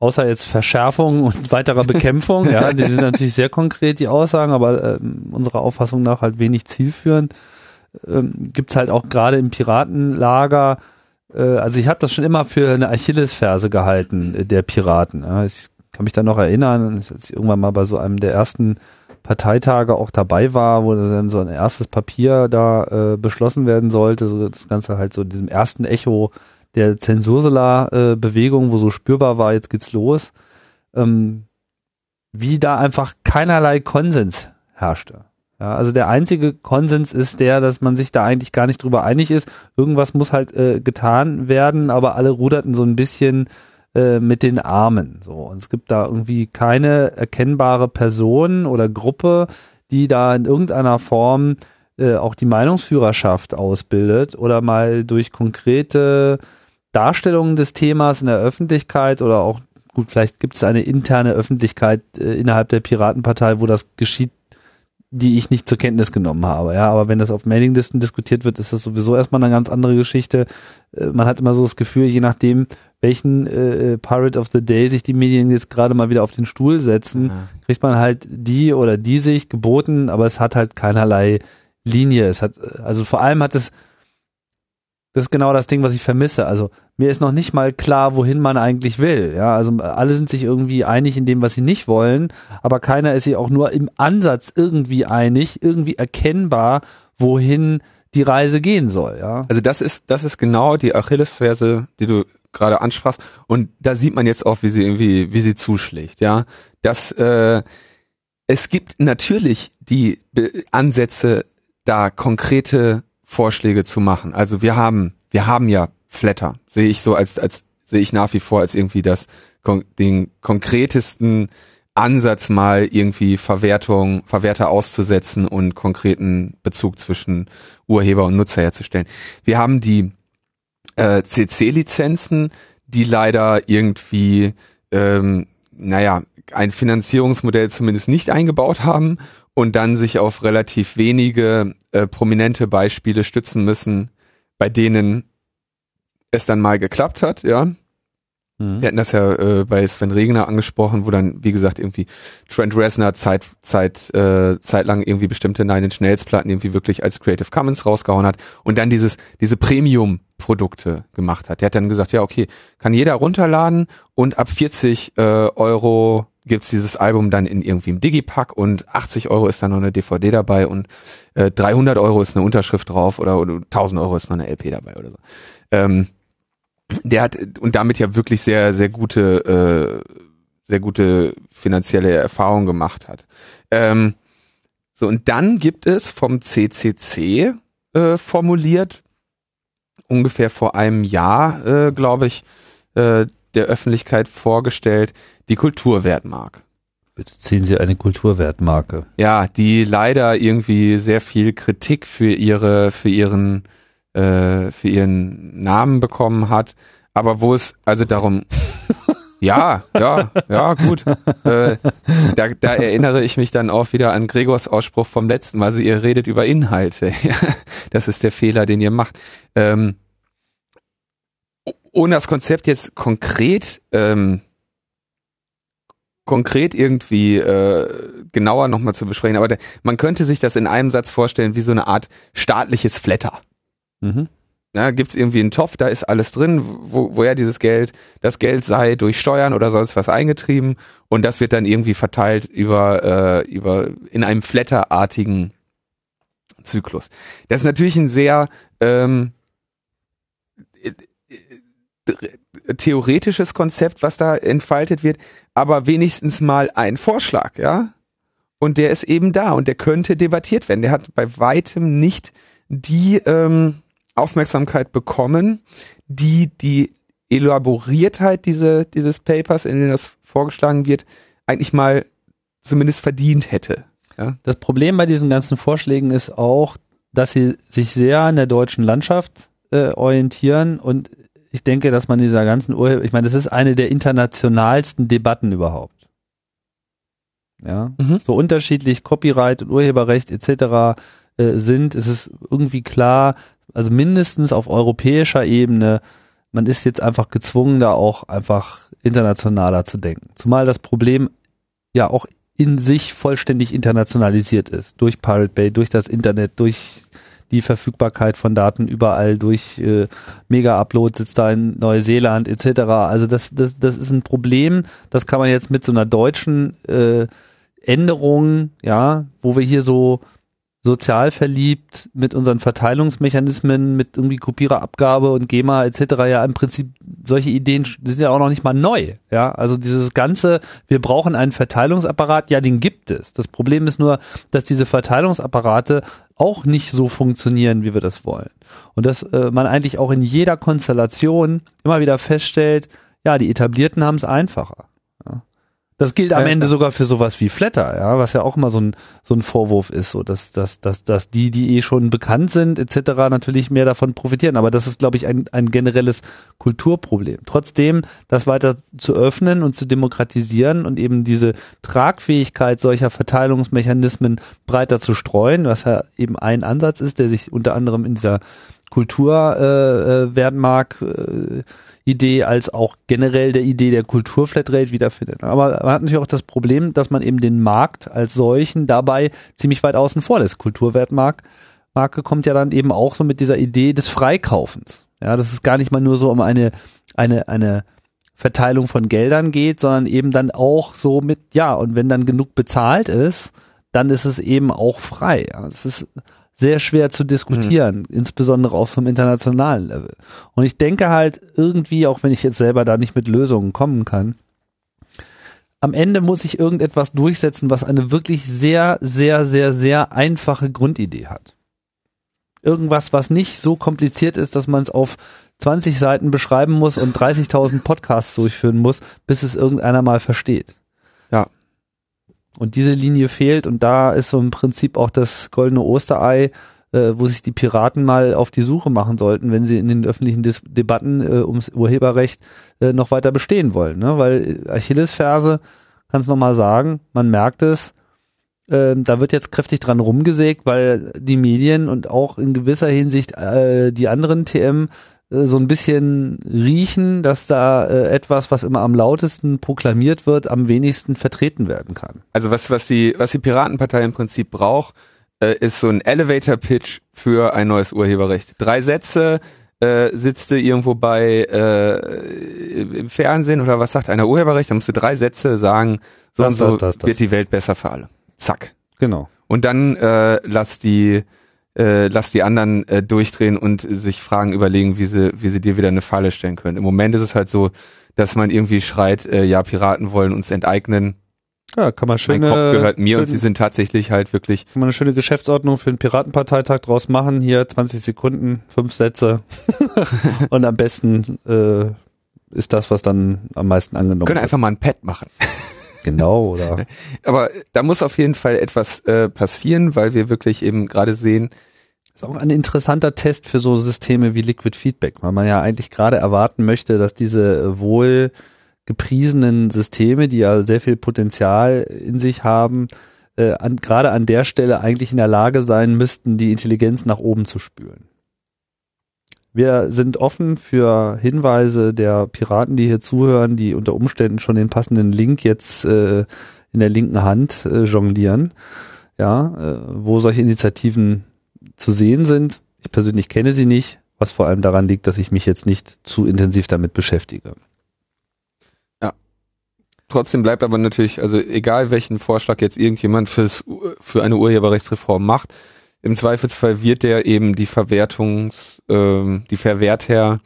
Speaker 1: außer jetzt Verschärfung und weiterer Bekämpfung, ja, die sind natürlich sehr konkret, die Aussagen, aber äh, unserer Auffassung nach halt wenig zielführend. Ähm, gibt's halt auch gerade im Piratenlager, äh, also ich habe das schon immer für eine Achillesferse gehalten, äh, der Piraten. Ja. Ich kann mich da noch erinnern, als ich irgendwann mal bei so einem der ersten Parteitage auch dabei war, wo dann so ein erstes Papier da äh, beschlossen werden sollte, so das Ganze halt so in diesem ersten Echo der Zensursula-Bewegung, wo so spürbar war, jetzt geht's los, ähm, wie da einfach keinerlei Konsens herrschte. Ja, also der einzige Konsens ist der, dass man sich da eigentlich gar nicht drüber einig ist. Irgendwas muss halt äh, getan werden, aber alle ruderten so ein bisschen äh, mit den Armen. So, und es gibt da irgendwie keine erkennbare Person oder Gruppe, die da in irgendeiner Form äh, auch die Meinungsführerschaft ausbildet oder mal durch konkrete Darstellungen des Themas in der Öffentlichkeit oder auch, gut, vielleicht gibt es eine interne Öffentlichkeit äh, innerhalb der Piratenpartei, wo das geschieht, die ich nicht zur Kenntnis genommen habe. Ja, aber wenn das auf Mailinglisten diskutiert wird, ist das sowieso erstmal eine ganz andere Geschichte. Äh, man hat immer so das Gefühl, je nachdem, welchen äh, Pirate of the Day sich die Medien jetzt gerade mal wieder auf den Stuhl setzen, mhm. kriegt man halt die oder die sich geboten, aber es hat halt keinerlei Linie. Es hat, also vor allem hat es das ist genau das Ding, was ich vermisse. Also mir ist noch nicht mal klar, wohin man eigentlich will. Ja, also alle sind sich irgendwie einig in dem, was sie nicht wollen, aber keiner ist sich auch nur im Ansatz irgendwie einig, irgendwie erkennbar, wohin die Reise gehen soll. Ja.
Speaker 2: Also das ist das ist genau die Achillesferse, die du gerade ansprachst und da sieht man jetzt auch, wie sie irgendwie wie sie zuschlägt. Ja, dass äh, es gibt natürlich die Ansätze, da konkrete Vorschläge zu machen. Also wir haben, wir haben ja Flatter, sehe ich so als, als, sehe ich nach wie vor als irgendwie das, den konkretesten Ansatz mal irgendwie Verwertung, Verwerter auszusetzen und konkreten Bezug zwischen Urheber und Nutzer herzustellen. Wir haben die äh, CC-Lizenzen, die leider irgendwie, ähm, naja, ein Finanzierungsmodell zumindest nicht eingebaut haben und dann sich auf relativ wenige äh, prominente Beispiele stützen müssen, bei denen es dann mal geklappt hat, ja. Mhm. Wir hatten das ja äh, bei Sven Regner angesprochen, wo dann, wie gesagt, irgendwie Trent Reznor Zeit, Zeit, äh, zeitlang irgendwie bestimmte Nine Inch Nails Platten irgendwie wirklich als Creative Commons rausgehauen hat und dann dieses, diese Premium-Produkte gemacht hat. Der hat dann gesagt, ja, okay, kann jeder runterladen und ab 40 äh, Euro gibt's dieses Album dann in irgendwie im Digipack und 80 Euro ist dann noch eine DVD dabei und äh, 300 Euro ist eine Unterschrift drauf oder, oder 1000 Euro ist noch eine LP dabei oder so. Ähm, der hat und damit ja wirklich sehr, sehr gute, äh, sehr gute finanzielle Erfahrungen gemacht hat. Ähm, so, und dann gibt es vom CCC äh, formuliert, ungefähr vor einem Jahr, äh, glaube ich, äh, der Öffentlichkeit vorgestellt, die Kulturwertmark.
Speaker 1: Bitte ziehen Sie eine Kulturwertmarke.
Speaker 2: Ja, die leider irgendwie sehr viel Kritik für ihre, für ihren, äh, für ihren Namen bekommen hat, aber wo es also darum Ja, ja, ja, gut. Äh, da, da erinnere ich mich dann auch wieder an Gregors Ausspruch vom letzten Mal. Also ihr redet über Inhalte. das ist der Fehler, den ihr macht. Ähm, ohne das Konzept jetzt konkret ähm, konkret irgendwie äh, genauer nochmal zu besprechen, aber der, man könnte sich das in einem Satz vorstellen wie so eine Art staatliches Flatter. Mhm. Gibt es irgendwie einen Topf, da ist alles drin, wo, woher dieses Geld, das Geld sei durch Steuern oder sonst was eingetrieben und das wird dann irgendwie verteilt über, äh, über in einem flatterartigen Zyklus. Das ist natürlich ein sehr ähm, theoretisches Konzept, was da entfaltet wird, aber wenigstens mal ein Vorschlag, ja. Und der ist eben da und der könnte debattiert werden. Der hat bei weitem nicht die ähm, Aufmerksamkeit bekommen, die die Elaboriertheit diese, dieses Papers, in dem das vorgeschlagen wird, eigentlich mal zumindest verdient hätte. Ja?
Speaker 1: Das Problem bei diesen ganzen Vorschlägen ist auch, dass sie sich sehr an der deutschen Landschaft äh, orientieren und ich denke, dass man dieser ganzen Urheber, ich meine, das ist eine der internationalsten Debatten überhaupt. Ja, mhm. so unterschiedlich Copyright und Urheberrecht etc. Äh, sind, ist es irgendwie klar, also mindestens auf europäischer Ebene, man ist jetzt einfach gezwungen, da auch einfach internationaler zu denken. Zumal das Problem ja auch in sich vollständig internationalisiert ist. Durch Pirate Bay, durch das Internet, durch die Verfügbarkeit von Daten überall durch äh, Mega-Upload sitzt da in Neuseeland etc. Also das, das, das ist ein Problem, das kann man jetzt mit so einer deutschen äh, Änderung, ja, wo wir hier so sozial verliebt mit unseren Verteilungsmechanismen, mit irgendwie Kopiererabgabe und GEMA etc. ja im Prinzip solche Ideen die sind ja auch noch nicht mal neu. Ja, also dieses ganze, wir brauchen einen Verteilungsapparat, ja, den gibt es. Das Problem ist nur, dass diese Verteilungsapparate auch nicht so funktionieren, wie wir das wollen. Und dass äh, man eigentlich auch in jeder Konstellation immer wieder feststellt, ja, die Etablierten haben es einfacher. Das gilt am Ende sogar für sowas wie Flatter, ja, was ja auch immer so ein, so ein Vorwurf ist, so dass, dass, dass, dass die, die eh schon bekannt sind, etc., natürlich mehr davon profitieren. Aber das ist, glaube ich, ein, ein generelles Kulturproblem. Trotzdem, das weiter zu öffnen und zu demokratisieren und eben diese Tragfähigkeit solcher Verteilungsmechanismen breiter zu streuen, was ja eben ein Ansatz ist, der sich unter anderem in dieser Kultur äh, äh, werden mag, äh, Idee als auch generell der Idee der Kulturflatrate wiederfindet. Aber man hat natürlich auch das Problem, dass man eben den Markt als solchen dabei ziemlich weit außen vor lässt. Kulturwertmarke Marke kommt ja dann eben auch so mit dieser Idee des Freikaufens. Ja, dass es gar nicht mal nur so um eine, eine, eine Verteilung von Geldern geht, sondern eben dann auch so mit, ja, und wenn dann genug bezahlt ist, dann ist es eben auch frei. Es ist sehr schwer zu diskutieren, mhm. insbesondere auf so einem internationalen Level. Und ich denke halt irgendwie, auch wenn ich jetzt selber da nicht mit Lösungen kommen kann, am Ende muss ich irgendetwas durchsetzen, was eine wirklich sehr, sehr, sehr, sehr einfache Grundidee hat. Irgendwas, was nicht so kompliziert ist, dass man es auf 20 Seiten beschreiben muss und 30.000 Podcasts durchführen muss, bis es irgendeiner mal versteht. Und diese Linie fehlt und da ist so im Prinzip auch das goldene Osterei, äh, wo sich die Piraten mal auf die Suche machen sollten, wenn sie in den öffentlichen Dis Debatten äh, ums Urheberrecht äh, noch weiter bestehen wollen. Ne? Weil Achillesferse, kann es nochmal sagen, man merkt es, äh, da wird jetzt kräftig dran rumgesägt, weil die Medien und auch in gewisser Hinsicht äh, die anderen TM äh, so ein bisschen riechen, dass da äh, etwas, was immer am lautesten proklamiert wird, am wenigsten vertreten werden kann.
Speaker 2: Also was, was die, was die Piratenpartei im Prinzip braucht, äh, ist so ein Elevator-Pitch für ein neues Urheberrecht. Drei Sätze, äh, sitzt du irgendwo bei äh, im Fernsehen oder was sagt einer Urheberrecht, dann musst du drei Sätze sagen, so das, und so das, das, wird die Welt besser für alle. Zack.
Speaker 1: Genau.
Speaker 2: Und dann äh, lass die äh, lass die anderen äh, durchdrehen und sich Fragen überlegen, wie sie, wie sie dir wieder eine Falle stellen können. Im Moment ist es halt so, dass man irgendwie schreit, äh, ja, Piraten wollen uns enteignen.
Speaker 1: Ja, kann man schön.
Speaker 2: Mein Kopf gehört mir und sie sind tatsächlich halt wirklich.
Speaker 1: Kann man eine schöne Geschäftsordnung für den Piratenparteitag draus machen. Hier 20 Sekunden, fünf Sätze. und am besten äh, ist das, was dann am meisten angenommen
Speaker 2: wird. Können einfach mal ein Pad machen.
Speaker 1: Genau, oder?
Speaker 2: Aber da muss auf jeden Fall etwas äh, passieren, weil wir wirklich eben gerade sehen.
Speaker 1: Das ist auch ein interessanter Test für so Systeme wie Liquid Feedback, weil man ja eigentlich gerade erwarten möchte, dass diese wohl gepriesenen Systeme, die ja sehr viel Potenzial in sich haben, äh, an, gerade an der Stelle eigentlich in der Lage sein müssten, die Intelligenz nach oben zu spülen. Wir sind offen für Hinweise der Piraten, die hier zuhören, die unter Umständen schon den passenden Link jetzt äh, in der linken Hand äh, jonglieren, ja, äh, wo solche Initiativen zu sehen sind. Ich persönlich kenne sie nicht, was vor allem daran liegt, dass ich mich jetzt nicht zu intensiv damit beschäftige.
Speaker 2: Ja. Trotzdem bleibt aber natürlich, also egal welchen Vorschlag jetzt irgendjemand fürs, für eine Urheberrechtsreform macht, im Zweifelsfall wird der eben die Verwertungs, ähm, die Verwerter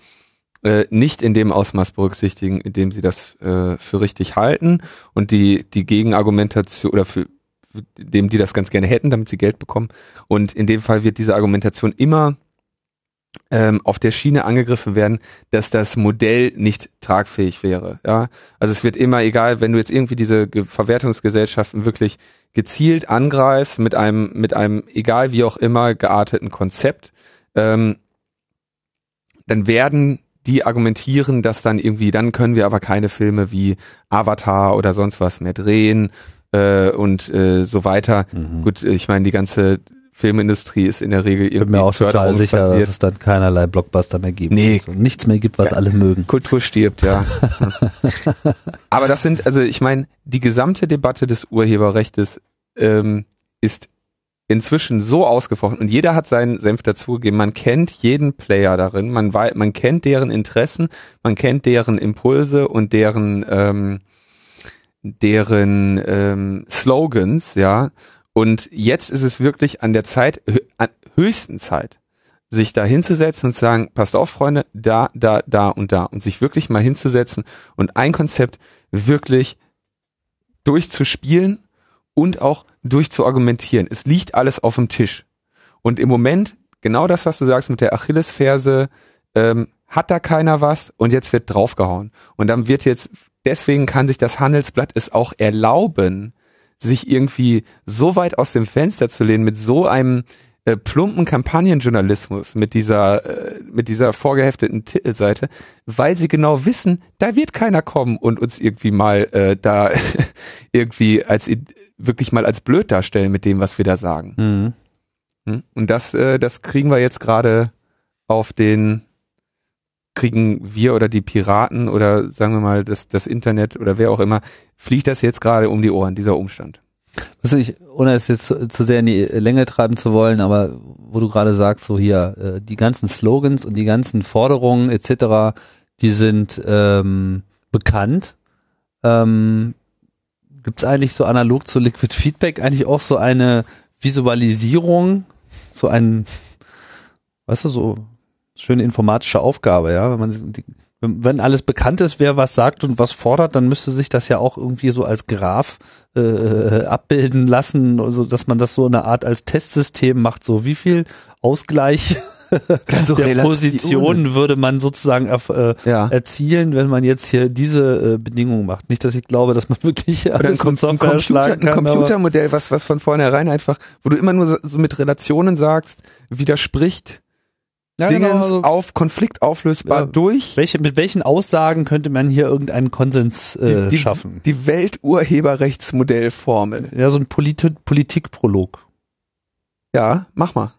Speaker 2: äh, nicht in dem Ausmaß berücksichtigen, in dem sie das äh, für richtig halten und die die Gegenargumentation oder für dem die das ganz gerne hätten, damit sie Geld bekommen. Und in dem Fall wird diese Argumentation immer ähm, auf der Schiene angegriffen werden, dass das Modell nicht tragfähig wäre. Ja, also es wird immer egal, wenn du jetzt irgendwie diese Verwertungsgesellschaften wirklich gezielt angreifst mit einem mit einem egal wie auch immer gearteten Konzept, ähm, dann werden die argumentieren, dass dann irgendwie, dann können wir aber keine Filme wie Avatar oder sonst was mehr drehen äh, und äh, so weiter. Mhm. Gut, ich meine, die ganze Filmindustrie ist in der Regel irgendwie.
Speaker 1: Ich bin mir auch total sicher, dass es dann keinerlei Blockbuster mehr gibt.
Speaker 2: Nee.
Speaker 1: Also nichts mehr gibt, was ja. alle mögen.
Speaker 2: Kultur stirbt, ja. Aber das sind, also ich meine, die gesamte Debatte des Urheberrechts ähm, ist inzwischen so ausgefochten und jeder hat seinen Senf dazugegeben. Man kennt jeden Player darin, man, weiß, man kennt deren Interessen, man kennt deren Impulse und deren ähm, deren ähm, Slogans, ja. Und jetzt ist es wirklich an der Zeit, höchsten Zeit, sich da hinzusetzen und zu sagen, passt auf, Freunde, da, da, da und da. Und sich wirklich mal hinzusetzen und ein Konzept wirklich durchzuspielen und auch durchzuargumentieren. Es liegt alles auf dem Tisch. Und im Moment, genau das, was du sagst mit der Achillesferse, ähm, hat da keiner was und jetzt wird draufgehauen. Und dann wird jetzt, deswegen kann sich das Handelsblatt es auch erlauben, sich irgendwie so weit aus dem Fenster zu lehnen mit so einem äh, plumpen Kampagnenjournalismus mit dieser äh, mit dieser vorgehefteten Titelseite, weil sie genau wissen, da wird keiner kommen und uns irgendwie mal äh, da irgendwie als wirklich mal als blöd darstellen mit dem, was wir da sagen. Mhm. Hm? Und das äh, das kriegen wir jetzt gerade auf den kriegen wir oder die Piraten oder sagen wir mal das, das Internet oder wer auch immer, fliegt das jetzt gerade um die Ohren, dieser Umstand.
Speaker 1: Ich, ohne es jetzt zu, zu, sehr in die Länge treiben zu wollen, aber wo du gerade sagst, so hier, äh, die ganzen Slogans und die ganzen Forderungen etc., die sind ähm, bekannt. Ähm, Gibt es eigentlich so analog zu Liquid Feedback eigentlich auch so eine Visualisierung, so ein, weißt du, so schöne informatische Aufgabe, ja, wenn man die, wenn alles bekannt ist, wer was sagt und was fordert, dann müsste sich das ja auch irgendwie so als Graph äh, abbilden lassen, also dass man das so eine Art als Testsystem macht, so wie viel Ausgleich so der Positionen würde man sozusagen äh, ja. erzielen, wenn man jetzt hier diese äh, Bedingungen macht. Nicht, dass ich glaube, dass man wirklich
Speaker 2: alles ein, mit Software ein Computer, kann, ein Computermodell, was was von vornherein einfach, wo du immer nur so mit Relationen sagst, widerspricht ja, Dingens genau, also, auf Konflikt auflösbar ja, durch.
Speaker 1: Welche, mit welchen Aussagen könnte man hier irgendeinen Konsens äh,
Speaker 2: die, die,
Speaker 1: schaffen?
Speaker 2: Die Welturheberrechtsmodellformel.
Speaker 1: Ja, so ein Polit Politikprolog.
Speaker 2: Ja, mach mal.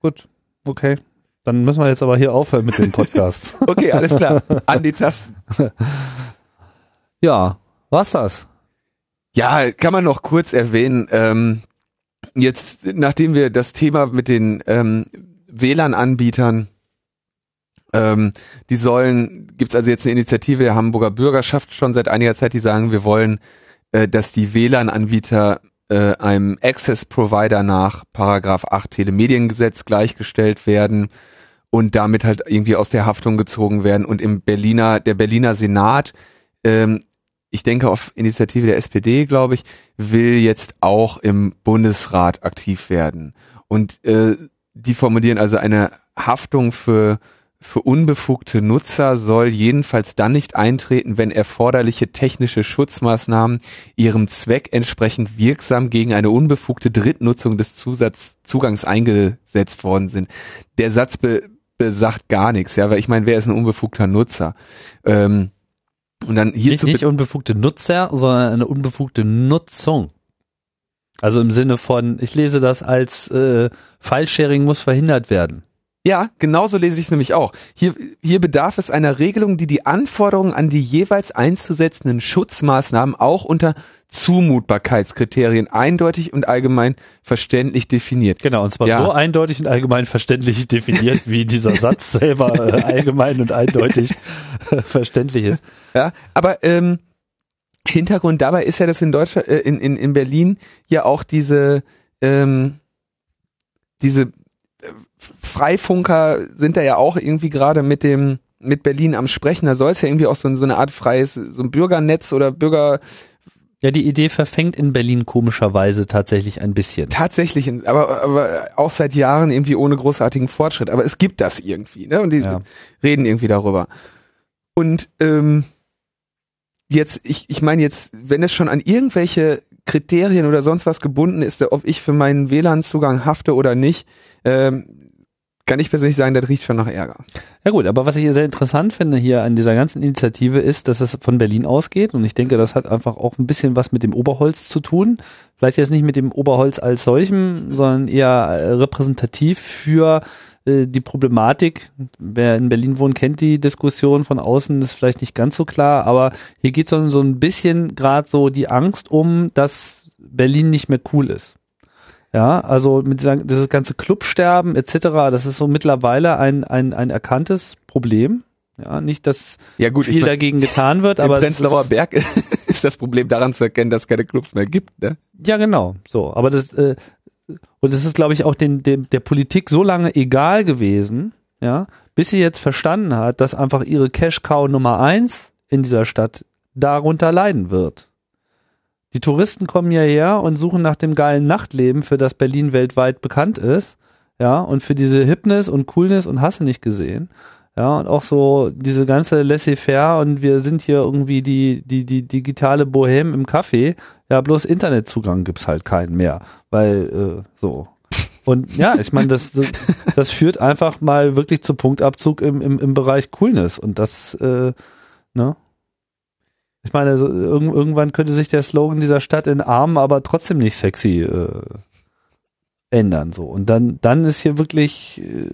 Speaker 1: Gut, okay. Dann müssen wir jetzt aber hier aufhören mit dem Podcast.
Speaker 2: okay, alles klar. An die Tasten.
Speaker 1: ja, war's das?
Speaker 2: Ja, kann man noch kurz erwähnen. Ähm, jetzt, nachdem wir das Thema mit den ähm, WLAN-Anbietern ähm, die sollen, gibt's also jetzt eine Initiative der Hamburger Bürgerschaft schon seit einiger Zeit, die sagen, wir wollen, äh, dass die WLAN-Anbieter äh, einem Access Provider nach Paragraph 8 Telemediengesetz gleichgestellt werden und damit halt irgendwie aus der Haftung gezogen werden und im Berliner der Berliner Senat ähm, ich denke auf Initiative der SPD, glaube ich, will jetzt auch im Bundesrat aktiv werden. Und äh, die formulieren also eine Haftung für für unbefugte Nutzer soll jedenfalls dann nicht eintreten, wenn erforderliche technische Schutzmaßnahmen ihrem Zweck entsprechend wirksam gegen eine unbefugte Drittnutzung des Zusatzzugangs eingesetzt worden sind. Der Satz be besagt gar nichts, ja, weil ich meine, wer ist ein unbefugter Nutzer? Ähm, und dann hier
Speaker 1: nicht, nicht unbefugte Nutzer, sondern eine unbefugte Nutzung. Also im Sinne von, ich lese das als äh, File-Sharing muss verhindert werden.
Speaker 2: Ja, genauso lese ich es nämlich auch. Hier, hier bedarf es einer Regelung, die die Anforderungen an die jeweils einzusetzenden Schutzmaßnahmen auch unter Zumutbarkeitskriterien eindeutig und allgemein verständlich definiert.
Speaker 1: Genau, und zwar ja. so eindeutig und allgemein verständlich definiert, wie dieser Satz selber äh, allgemein und eindeutig äh, verständlich ist.
Speaker 2: Ja, aber ähm, Hintergrund dabei ist ja, dass in Deutschland, äh, in, in, in Berlin ja auch diese ähm, diese Freifunker sind da ja auch irgendwie gerade mit dem mit Berlin am Sprechen. Da soll es ja irgendwie auch so, so eine Art freies so ein Bürgernetz oder Bürger
Speaker 1: ja, die Idee verfängt in Berlin komischerweise tatsächlich ein bisschen.
Speaker 2: Tatsächlich, aber, aber auch seit Jahren irgendwie ohne großartigen Fortschritt. Aber es gibt das irgendwie, ne? Und die ja. reden irgendwie darüber. Und ähm, jetzt, ich, ich meine jetzt, wenn es schon an irgendwelche Kriterien oder sonst was gebunden ist, ob ich für meinen WLAN-Zugang hafte oder nicht, ähm, kann ich persönlich sagen, das riecht schon nach Ärger.
Speaker 1: Ja gut, aber was ich sehr interessant finde hier an dieser ganzen Initiative ist, dass es von Berlin ausgeht und ich denke, das hat einfach auch ein bisschen was mit dem Oberholz zu tun. Vielleicht jetzt nicht mit dem Oberholz als solchem, sondern eher äh, repräsentativ für äh, die Problematik. Wer in Berlin wohnt, kennt die Diskussion von außen, ist vielleicht nicht ganz so klar, aber hier geht so, so ein bisschen gerade so die Angst um, dass Berlin nicht mehr cool ist. Ja, also mit dieser, dieses ganze Clubsterben etc., das ist so mittlerweile ein, ein, ein erkanntes Problem. Ja, nicht, dass
Speaker 2: ja gut,
Speaker 1: viel
Speaker 2: ich mein,
Speaker 1: dagegen getan wird, aber.
Speaker 2: Prenzlauer Berg ist das Problem daran zu erkennen, dass es keine Clubs mehr gibt, ne?
Speaker 1: Ja, genau. So, aber das, äh, und es ist, glaube ich, auch den, dem, der Politik so lange egal gewesen, ja, bis sie jetzt verstanden hat, dass einfach ihre Cash Cow Nummer eins in dieser Stadt darunter leiden wird. Die Touristen kommen hierher und suchen nach dem geilen Nachtleben, für das Berlin weltweit bekannt ist. Ja, und für diese Hipness und Coolness und Hasse nicht gesehen. Ja, und auch so diese ganze Laissez-faire und wir sind hier irgendwie die, die, die digitale Bohème im Café. Ja, bloß Internetzugang gibt's halt keinen mehr, weil äh, so. Und ja, ich meine, das, das führt einfach mal wirklich zu Punktabzug im, im, im Bereich Coolness und das, äh, ne? Ich meine, so, irg irgendwann könnte sich der Slogan dieser Stadt in arm, aber trotzdem nicht sexy äh, ändern. So. Und dann, dann ist hier wirklich, äh,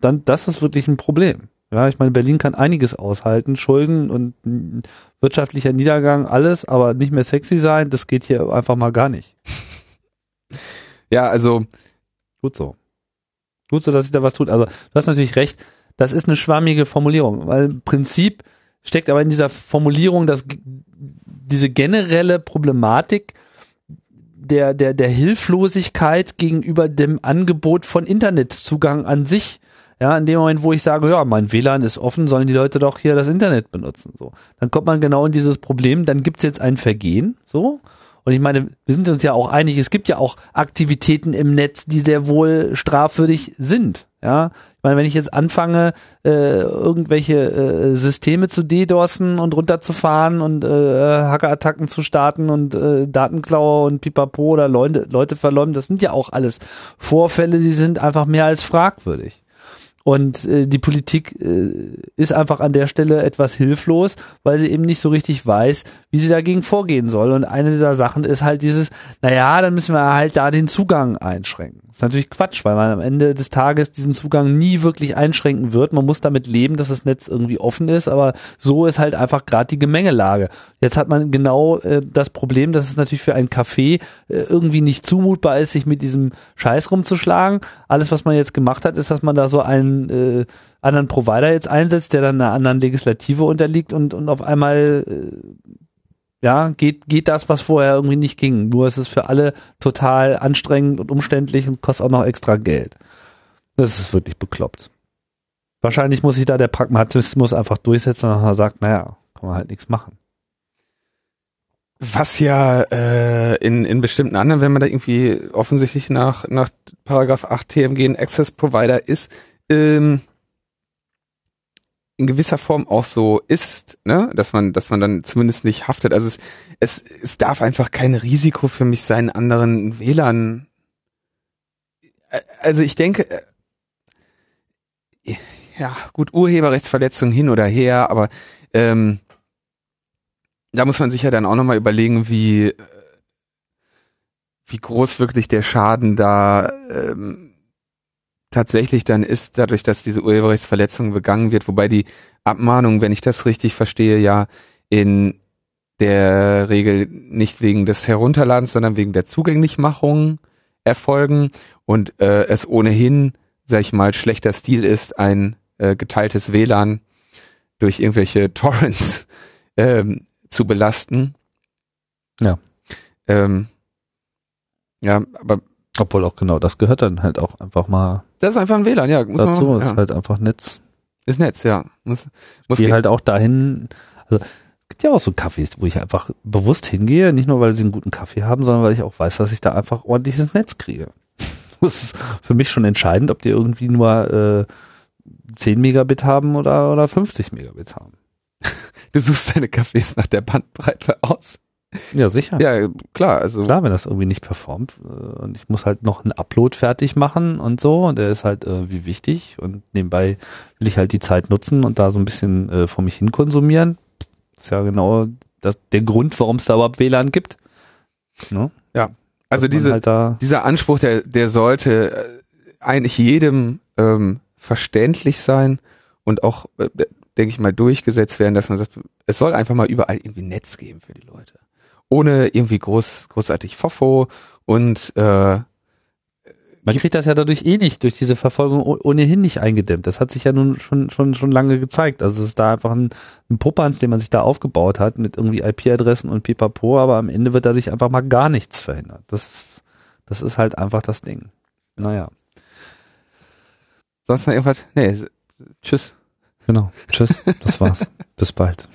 Speaker 1: dann, das ist wirklich ein Problem. Ja, ich meine, Berlin kann einiges aushalten, Schulden und wirtschaftlicher Niedergang, alles, aber nicht mehr sexy sein, das geht hier einfach mal gar nicht.
Speaker 2: Ja, also.
Speaker 1: Gut so. Gut so, dass sich da was tut. Also, du hast natürlich recht, das ist eine schwammige Formulierung, weil im Prinzip steckt aber in dieser Formulierung, dass diese generelle Problematik der, der, der Hilflosigkeit gegenüber dem Angebot von Internetzugang an sich. Ja, in dem Moment, wo ich sage, ja, mein WLAN ist offen, sollen die Leute doch hier das Internet benutzen. So, dann kommt man genau in dieses Problem, dann gibt's jetzt ein Vergehen, so. Und ich meine, wir sind uns ja auch einig, es gibt ja auch Aktivitäten im Netz, die sehr wohl strafwürdig sind. Ja, ich meine, wenn ich jetzt anfange, äh, irgendwelche äh, Systeme zu DDoSen und runterzufahren und äh, Hackerattacken zu starten und äh, Datenklau und Pipapo oder Leute, Leute verleumden, das sind ja auch alles Vorfälle, die sind einfach mehr als fragwürdig. Und äh, die Politik äh, ist einfach an der Stelle etwas hilflos, weil sie eben nicht so richtig weiß, wie sie dagegen vorgehen soll. Und eine dieser Sachen ist halt dieses, naja, dann müssen wir halt da den Zugang einschränken. Das ist natürlich Quatsch, weil man am Ende des Tages diesen Zugang nie wirklich einschränken wird. Man muss damit leben, dass das Netz irgendwie offen ist, aber so ist halt einfach gerade die Gemengelage. Jetzt hat man genau äh, das Problem, dass es natürlich für ein Café äh, irgendwie nicht zumutbar ist, sich mit diesem Scheiß rumzuschlagen. Alles, was man jetzt gemacht hat, ist, dass man da so einen äh, anderen Provider jetzt einsetzt, der dann einer anderen Legislative unterliegt und, und auf einmal äh, Ja, geht, geht das, was vorher irgendwie nicht ging. Nur es ist für alle total anstrengend und umständlich und kostet auch noch extra Geld. Das ist wirklich bekloppt. Wahrscheinlich muss sich da der Pragmatismus einfach durchsetzen und man sagt, naja, kann man halt nichts machen.
Speaker 2: Was ja äh, in, in bestimmten anderen, wenn man da irgendwie offensichtlich nach, nach Paragraph 8 TMG ein Access Provider ist, ähm, in gewisser Form auch so ist, ne, dass man, dass man dann zumindest nicht haftet. Also es, es, es darf einfach kein Risiko für mich sein, anderen WLAN. Also ich denke, äh, ja, gut, Urheberrechtsverletzung hin oder her, aber ähm, da muss man sich ja dann auch nochmal überlegen, wie, äh, wie groß wirklich der Schaden da ähm, tatsächlich dann ist, dadurch, dass diese Urheberrechtsverletzung begangen wird, wobei die Abmahnung, wenn ich das richtig verstehe, ja in der Regel nicht wegen des Herunterladens, sondern wegen der Zugänglichmachung erfolgen und äh, es ohnehin, sag ich mal, schlechter Stil ist, ein äh, geteiltes WLAN durch irgendwelche Torrents ähm, zu belasten.
Speaker 1: Ja.
Speaker 2: Ähm, ja, aber
Speaker 1: obwohl auch genau, das gehört dann halt auch einfach mal.
Speaker 2: Das ist einfach ein WLAN, ja.
Speaker 1: Muss dazu man, ja. ist halt einfach Netz.
Speaker 2: Ist Netz, ja. Muss,
Speaker 1: muss Geh halt auch dahin, also es gibt ja auch so Kaffees, wo ich einfach bewusst hingehe, nicht nur weil sie einen guten Kaffee haben, sondern weil ich auch weiß, dass ich da einfach ordentliches Netz kriege. Das ist für mich schon entscheidend, ob die irgendwie nur äh, 10 Megabit haben oder, oder 50 Megabit haben.
Speaker 2: Du suchst deine Kaffees nach der Bandbreite aus.
Speaker 1: Ja, sicher.
Speaker 2: Ja, klar. Also
Speaker 1: klar, wenn das irgendwie nicht performt äh, und ich muss halt noch einen Upload fertig machen und so und der ist halt irgendwie wichtig und nebenbei will ich halt die Zeit nutzen und da so ein bisschen äh, vor mich hin konsumieren. Das ist ja genau das, der Grund, warum es da überhaupt WLAN gibt.
Speaker 2: Ne? Ja, also diese, halt dieser Anspruch, der, der sollte äh, eigentlich jedem ähm, verständlich sein und auch, äh, denke ich mal, durchgesetzt werden, dass man sagt, es soll einfach mal überall irgendwie Netz geben für die Leute ohne irgendwie groß, großartig Fofo und äh,
Speaker 1: man kriegt das ja dadurch eh nicht, durch diese Verfolgung ohnehin nicht eingedämmt. Das hat sich ja nun schon, schon, schon lange gezeigt. Also es ist da einfach ein, ein Popanz, den man sich da aufgebaut hat mit irgendwie IP-Adressen und pipapo, aber am Ende wird dadurch einfach mal gar nichts verhindert. Das ist, das ist halt einfach das Ding. Naja.
Speaker 2: Sonst noch irgendwas? Nee, tschüss.
Speaker 1: Genau. Tschüss. Das war's. Bis bald.